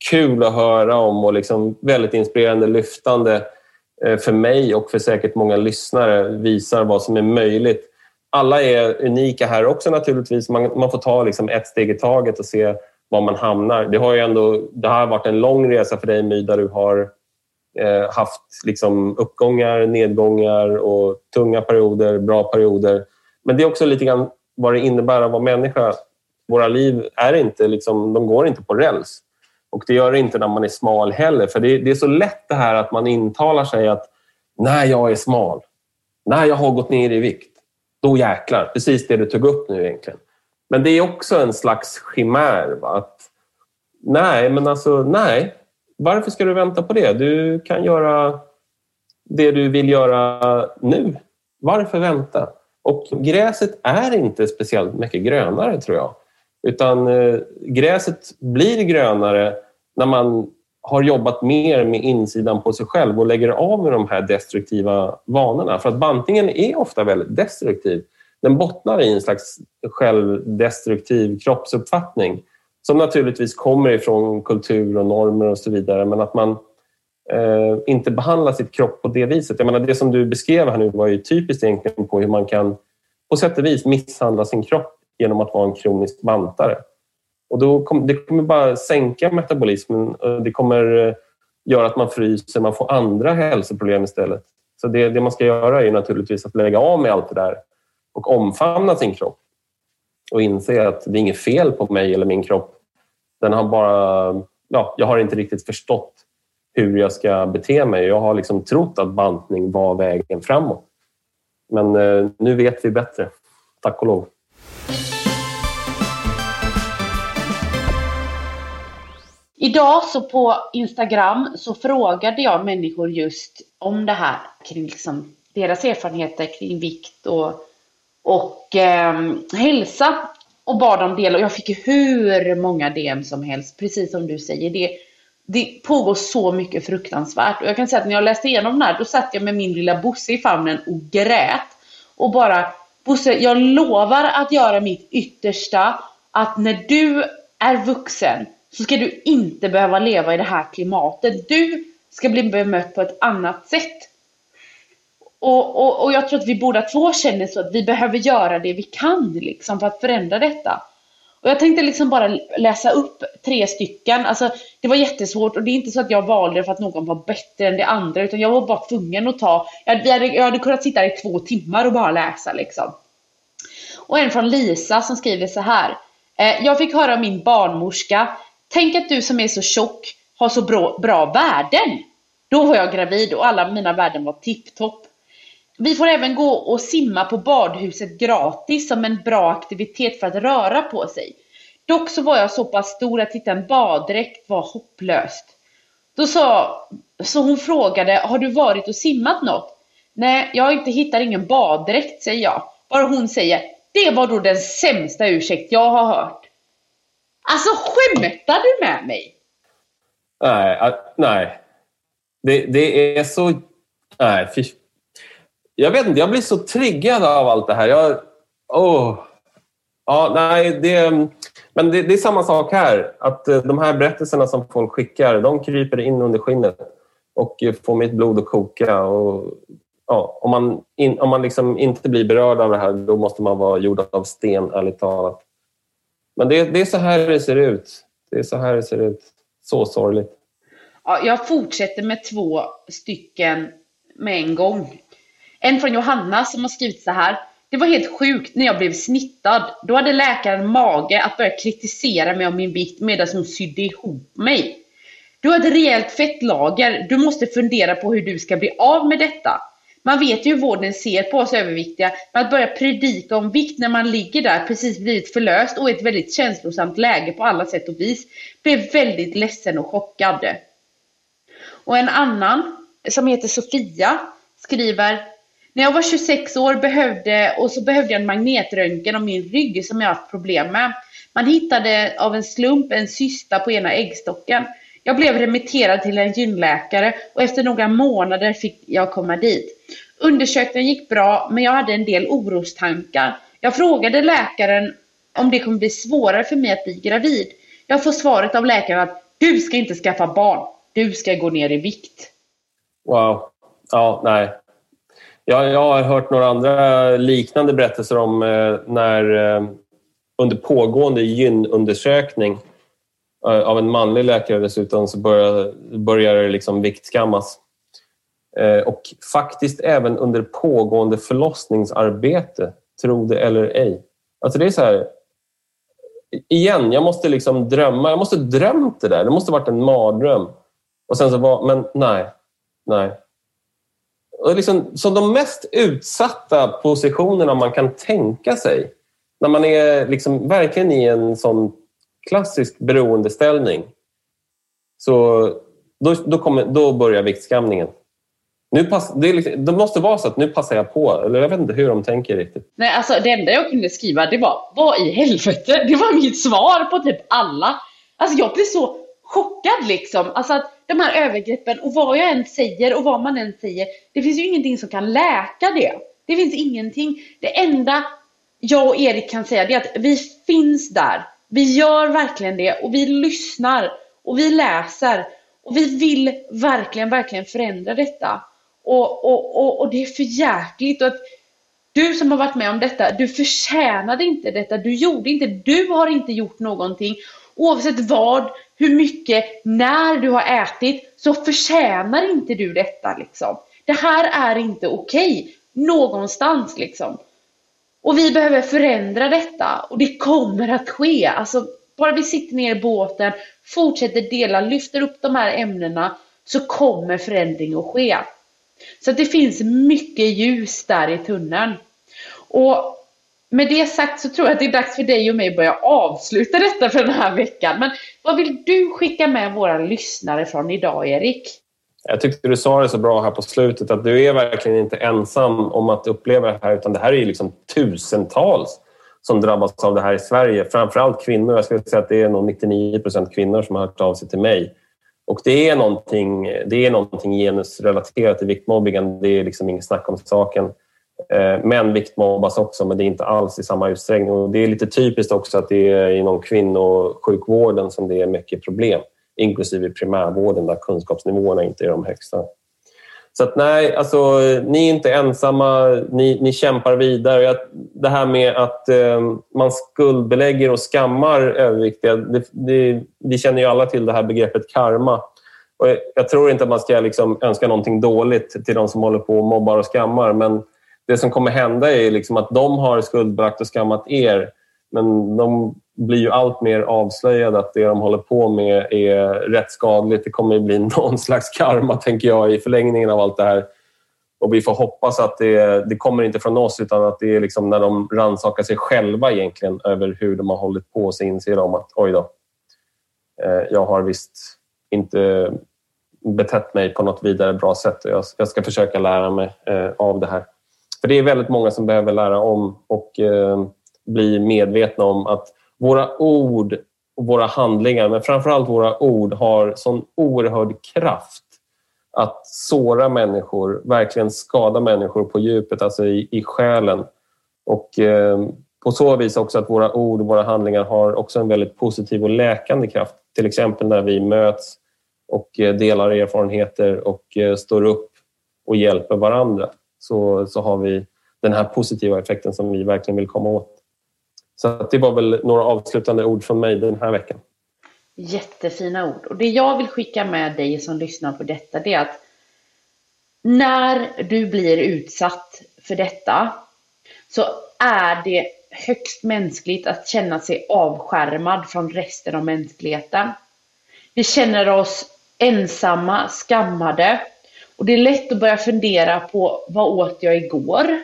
Kul att höra om och liksom väldigt inspirerande, lyftande Eh, för mig och för säkert många lyssnare. Visar vad som är möjligt. Alla är unika här också naturligtvis. Man, man får ta liksom ett steg i taget och se var man hamnar. Det har ju ändå det har varit en lång resa för dig, My, där du har eh, haft liksom uppgångar, nedgångar och tunga perioder, bra perioder. Men det är också lite grann vad det innebär att vara människa. Våra liv är inte, liksom, de går inte på räls. Och det gör det inte när man är smal heller. För det, det är så lätt det här att man intalar sig att när jag är smal, när jag har gått ner i vikt, då jäklar. Precis det du tog upp nu egentligen. Men det är också en slags chimär. Va? Att, nej, men alltså nej. Varför ska du vänta på det? Du kan göra det du vill göra nu. Varför vänta? Och gräset är inte speciellt mycket grönare tror jag. Utan eh, gräset blir grönare när man har jobbat mer med insidan på sig själv och lägger av med de här destruktiva vanorna. För att bantningen är ofta väldigt destruktiv. Den bottnar i en slags självdestruktiv kroppsuppfattning som naturligtvis kommer ifrån kultur och normer och så vidare, men att man eh, inte behandlar sitt kropp på det viset. Jag menar, det som du beskrev här nu var ju typiskt egentligen på hur man kan på sätt och vis misshandla sin kropp genom att vara en kronisk bantare. Och då kom, det kommer bara sänka metabolismen. Det kommer eh, göra att man fryser, man får andra hälsoproblem istället. Så det, det man ska göra är naturligtvis att lägga av med allt det där och omfamna sin kropp och inse att det är inget fel på mig eller min kropp. Den har bara, ja, jag har inte riktigt förstått hur jag ska bete mig. Jag har liksom trott att bantning var vägen framåt. Men eh, nu vet vi bättre, tack och lov. Idag så på Instagram så frågade jag människor just om det här kring liksom deras erfarenheter kring vikt och och eh, hälsa och bad dem dela. Och jag fick hur många DM som helst, precis som du säger. Det, det pågår så mycket fruktansvärt. Och jag kan säga att när jag läste igenom den här, då satt jag med min lilla Bosse i famnen och grät. Och bara, Bosse, jag lovar att göra mitt yttersta att när du är vuxen så ska du inte behöva leva i det här klimatet. Du ska bli bemött på ett annat sätt. Och, och, och jag tror att vi båda två känner så att vi behöver göra det vi kan liksom för att förändra detta. Och jag tänkte liksom bara läsa upp tre stycken. Alltså, det var jättesvårt och det är inte så att jag valde för att någon var bättre än det andra utan jag var bara tvungen att ta, jag hade, jag hade kunnat sitta i två timmar och bara läsa liksom. Och en från Lisa som skriver så här. Eh, jag fick höra av min barnmorska tänk att du som är så tjock har så bra, bra värden. Då var jag gravid och alla mina värden var tipptopp. Vi får även gå och simma på badhuset gratis som en bra aktivitet för att röra på sig. Dock så var jag så pass stor att hitta en baddräkt var hopplöst. Då sa, så hon frågade, har du varit och simmat något? Nej, jag har inte hittat ingen baddräkt, säger jag. Bara hon säger, det var då den sämsta ursäkt jag har hört. Alltså skämtar du med mig? Nej, nej. Det, det är så... Nej, fy. Jag vet inte, jag blir så triggad av allt det här. Jag... Oh. Ja, nej, det, men det, det, är samma sak här. Att eh, de här berättelserna som folk skickar, de kryper in under skinnet och eh, får mitt blod att koka. Och, ja, om man, in, om man liksom inte blir berörd av det här, då måste man vara gjord av sten, ärligt talat. Men det, det är så här det ser ut. Det är så här det ser ut. Så sorgligt. Ja, jag fortsätter med två stycken med en gång. En från Johanna som har skrivit så här. Det var helt sjukt när jag blev snittad. Då hade läkaren mage att börja kritisera mig om min vikt medan hon sydde ihop mig. Du har ett rejält fettlager. Du måste fundera på hur du ska bli av med detta. Man vet ju hur vården ser på oss överviktiga, men att börja predika om vikt när man ligger där precis blivit förlöst och i ett väldigt känslosamt läge på alla sätt och vis, blev väldigt ledsen och chockad. Och en annan, som heter Sofia, skriver när jag var 26 år behövde, och så behövde jag en magnetröntgen av min rygg som jag haft problem med. Man hittade av en slump en cysta på ena äggstocken. Jag blev remitterad till en gynläkare och efter några månader fick jag komma dit. Undersökningen gick bra, men jag hade en del orostankar. Jag frågade läkaren om det kommer bli svårare för mig att bli gravid. Jag får svaret av läkaren att du ska inte skaffa barn. Du ska gå ner i vikt. Wow. Ja, nej. Jag, jag har hört några andra liknande berättelser om eh, när eh, under pågående gynundersökning eh, av en manlig läkare dessutom så börjar, börjar det liksom viktskammas. Eh, och faktiskt även under pågående förlossningsarbete, tro det eller ej. Alltså det är så här, igen, jag måste liksom drömma. Jag måste drömt det där. Det måste varit en mardröm. Och sen så var, men nej, nej. Och liksom, så de mest utsatta positionerna man kan tänka sig, när man är liksom verkligen i en sån klassisk beroendeställning, så då, då, kommer, då börjar viktskamningen. Nu pass, det, liksom, det, måste vara så att nu passar jag på. Eller jag vet inte hur de tänker riktigt. Nej, alltså det enda jag kunde skriva det var Vad i helvete? Det var mitt svar på typ alla. Alltså jag blev så chockad liksom. Alltså att de här övergreppen och vad jag än säger och vad man än säger. Det finns ju ingenting som kan läka det. Det finns ingenting. Det enda jag och Erik kan säga det är att vi finns där. Vi gör verkligen det och vi lyssnar och vi läser och vi vill verkligen, verkligen förändra detta. Och, och, och, och det är för jäkligt. Och att du som har varit med om detta, du förtjänade inte detta. Du gjorde inte, du har inte gjort någonting. Oavsett vad, hur mycket, när du har ätit, så förtjänar inte du detta liksom. Det här är inte okej. Okay, någonstans liksom. Och vi behöver förändra detta och det kommer att ske. Alltså, bara vi sitter ner i båten, fortsätter dela, lyfter upp de här ämnena så kommer förändring att ske. Så att det finns mycket ljus där i tunneln. Och med det sagt så tror jag att det är dags för dig och mig att börja avsluta detta för den här veckan. Men vad vill du skicka med våra lyssnare från idag, Erik? Jag tyckte du sa det så bra här på slutet att du är verkligen inte ensam om att uppleva det här utan det här är ju liksom tusentals som drabbas av det här i Sverige. Framförallt kvinnor. Jag skulle säga att det är nog 99 procent kvinnor som har hört av sig till mig. Och det är någonting, det är någonting genusrelaterat i viktmobbingen. Det är liksom inget snack om saken. Eh, Män viktmobbas också, men det är inte alls i samma utsträckning. Och det är lite typiskt också att det är inom kvinnosjukvården som det är mycket problem, inklusive primärvården där kunskapsnivåerna inte är de högsta. Så att nej, alltså, ni är inte ensamma, ni, ni kämpar vidare. Det här med att eh, man skuldbelägger och skammar överviktiga, det, det, vi känner ju alla till det här begreppet karma. Och jag tror inte att man ska liksom önska någonting dåligt till de som håller på och mobbar och skammar, men det som kommer hända är liksom att de har skuldbelagt och skammat er Men de blir ju allt mer avslöjade att det de håller på med är rätt skadligt. Det kommer ju bli *laughs* någon slags karma, tänker jag, i förlängningen av allt det här. Och vi får hoppas att det, det kommer inte från oss utan att det är liksom när de rannsakar sig själva egentligen över hur de har hållit på så inser de att oj då, eh, jag har visst inte betett mig på något vidare bra sätt och jag, jag ska försöka lära mig eh, av det här. För det är väldigt många som behöver lära om och eh, bli medvetna om att våra ord och våra handlingar, men framförallt våra ord, har sån oerhörd kraft att såra människor, verkligen skada människor på djupet, alltså i, i själen. Och eh, på så vis också att våra ord och våra handlingar har också en väldigt positiv och läkande kraft. Till exempel när vi möts och eh, delar erfarenheter och eh, står upp och hjälper varandra så, så har vi den här positiva effekten som vi verkligen vill komma åt. Så det var väl några avslutande ord från mig den här veckan. Jättefina ord. Och det jag vill skicka med dig som lyssnar på detta, det är att när du blir utsatt för detta så är det högst mänskligt att känna sig avskärmad från resten av mänskligheten. Vi känner oss ensamma, skammade och det är lätt att börja fundera på vad åt jag igår?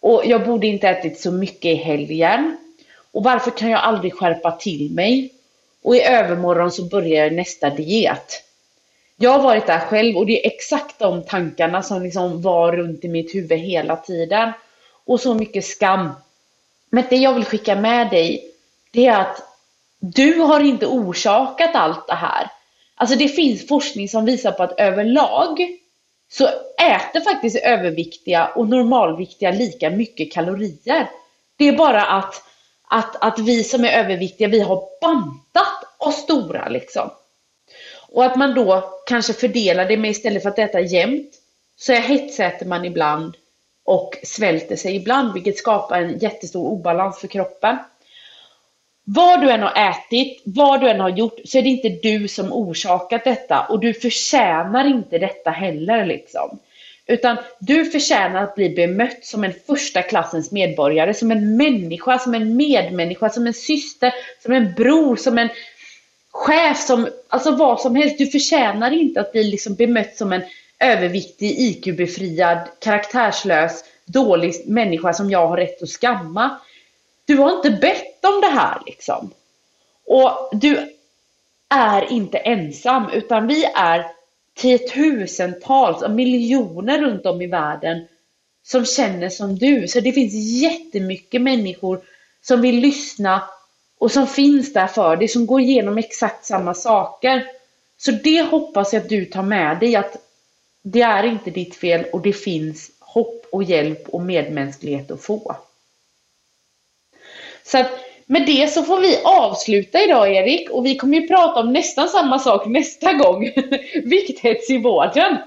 Och jag borde inte ätit så mycket i helgen. Och varför kan jag aldrig skärpa till mig? Och i övermorgon så börjar jag nästa diet. Jag har varit där själv och det är exakt de tankarna som liksom var runt i mitt huvud hela tiden. Och så mycket skam. Men det jag vill skicka med dig, det är att du har inte orsakat allt det här. Alltså det finns forskning som visar på att överlag så äter faktiskt överviktiga och normalviktiga lika mycket kalorier. Det är bara att att, att vi som är överviktiga, vi har bantat oss stora liksom. Och att man då kanske fördelar det med istället för att äta jämnt, så hetsäter man ibland och svälter sig ibland, vilket skapar en jättestor obalans för kroppen. Vad du än har ätit, vad du än har gjort, så är det inte du som orsakat detta och du förtjänar inte detta heller liksom. Utan du förtjänar att bli bemött som en första klassens medborgare, som en människa, som en medmänniska, som en syster, som en bror, som en chef, som, alltså vad som helst. Du förtjänar inte att bli liksom bemött som en överviktig, IQ-befriad, karaktärslös, dålig människa som jag har rätt att skamma. Du har inte bett om det här liksom. Och du är inte ensam, utan vi är tiotusentals och miljoner runt om i världen som känner som du. Så det finns jättemycket människor som vill lyssna och som finns där för dig, som går igenom exakt samma saker. Så det hoppas jag att du tar med dig, att det är inte ditt fel och det finns hopp och hjälp och medmänsklighet att få. Så att med det så får vi avsluta idag Erik och vi kommer ju prata om nästan samma sak nästa gång. *laughs* Vikthets i vården. *laughs*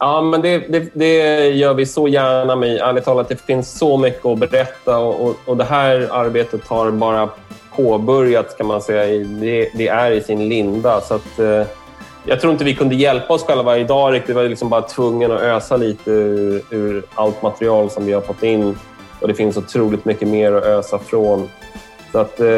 Ja, men det, det, det, gör vi så gärna med. Ärligt talat, det finns så mycket att berätta och, och, och det här arbetet har bara påbörjat kan man säga. Det, det är i sin linda. Så att, eh, jag tror inte vi kunde hjälpa oss själva idag riktigt. Vi var liksom bara tvungna att ösa lite ur, ur allt material som vi har fått in. Och det finns otroligt mycket mer att ösa från. Så att, eh,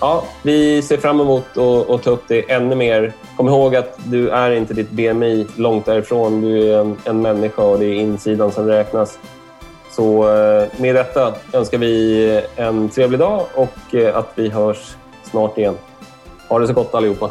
ja, vi ser fram emot att ta upp det ännu mer. Kom ihåg att du är inte ditt BMI långt därifrån. Du är en, en människa och det är insidan som räknas. Så eh, med detta önskar vi en trevlig dag och eh, att vi hörs snart igen. Ha det så gott allihopa.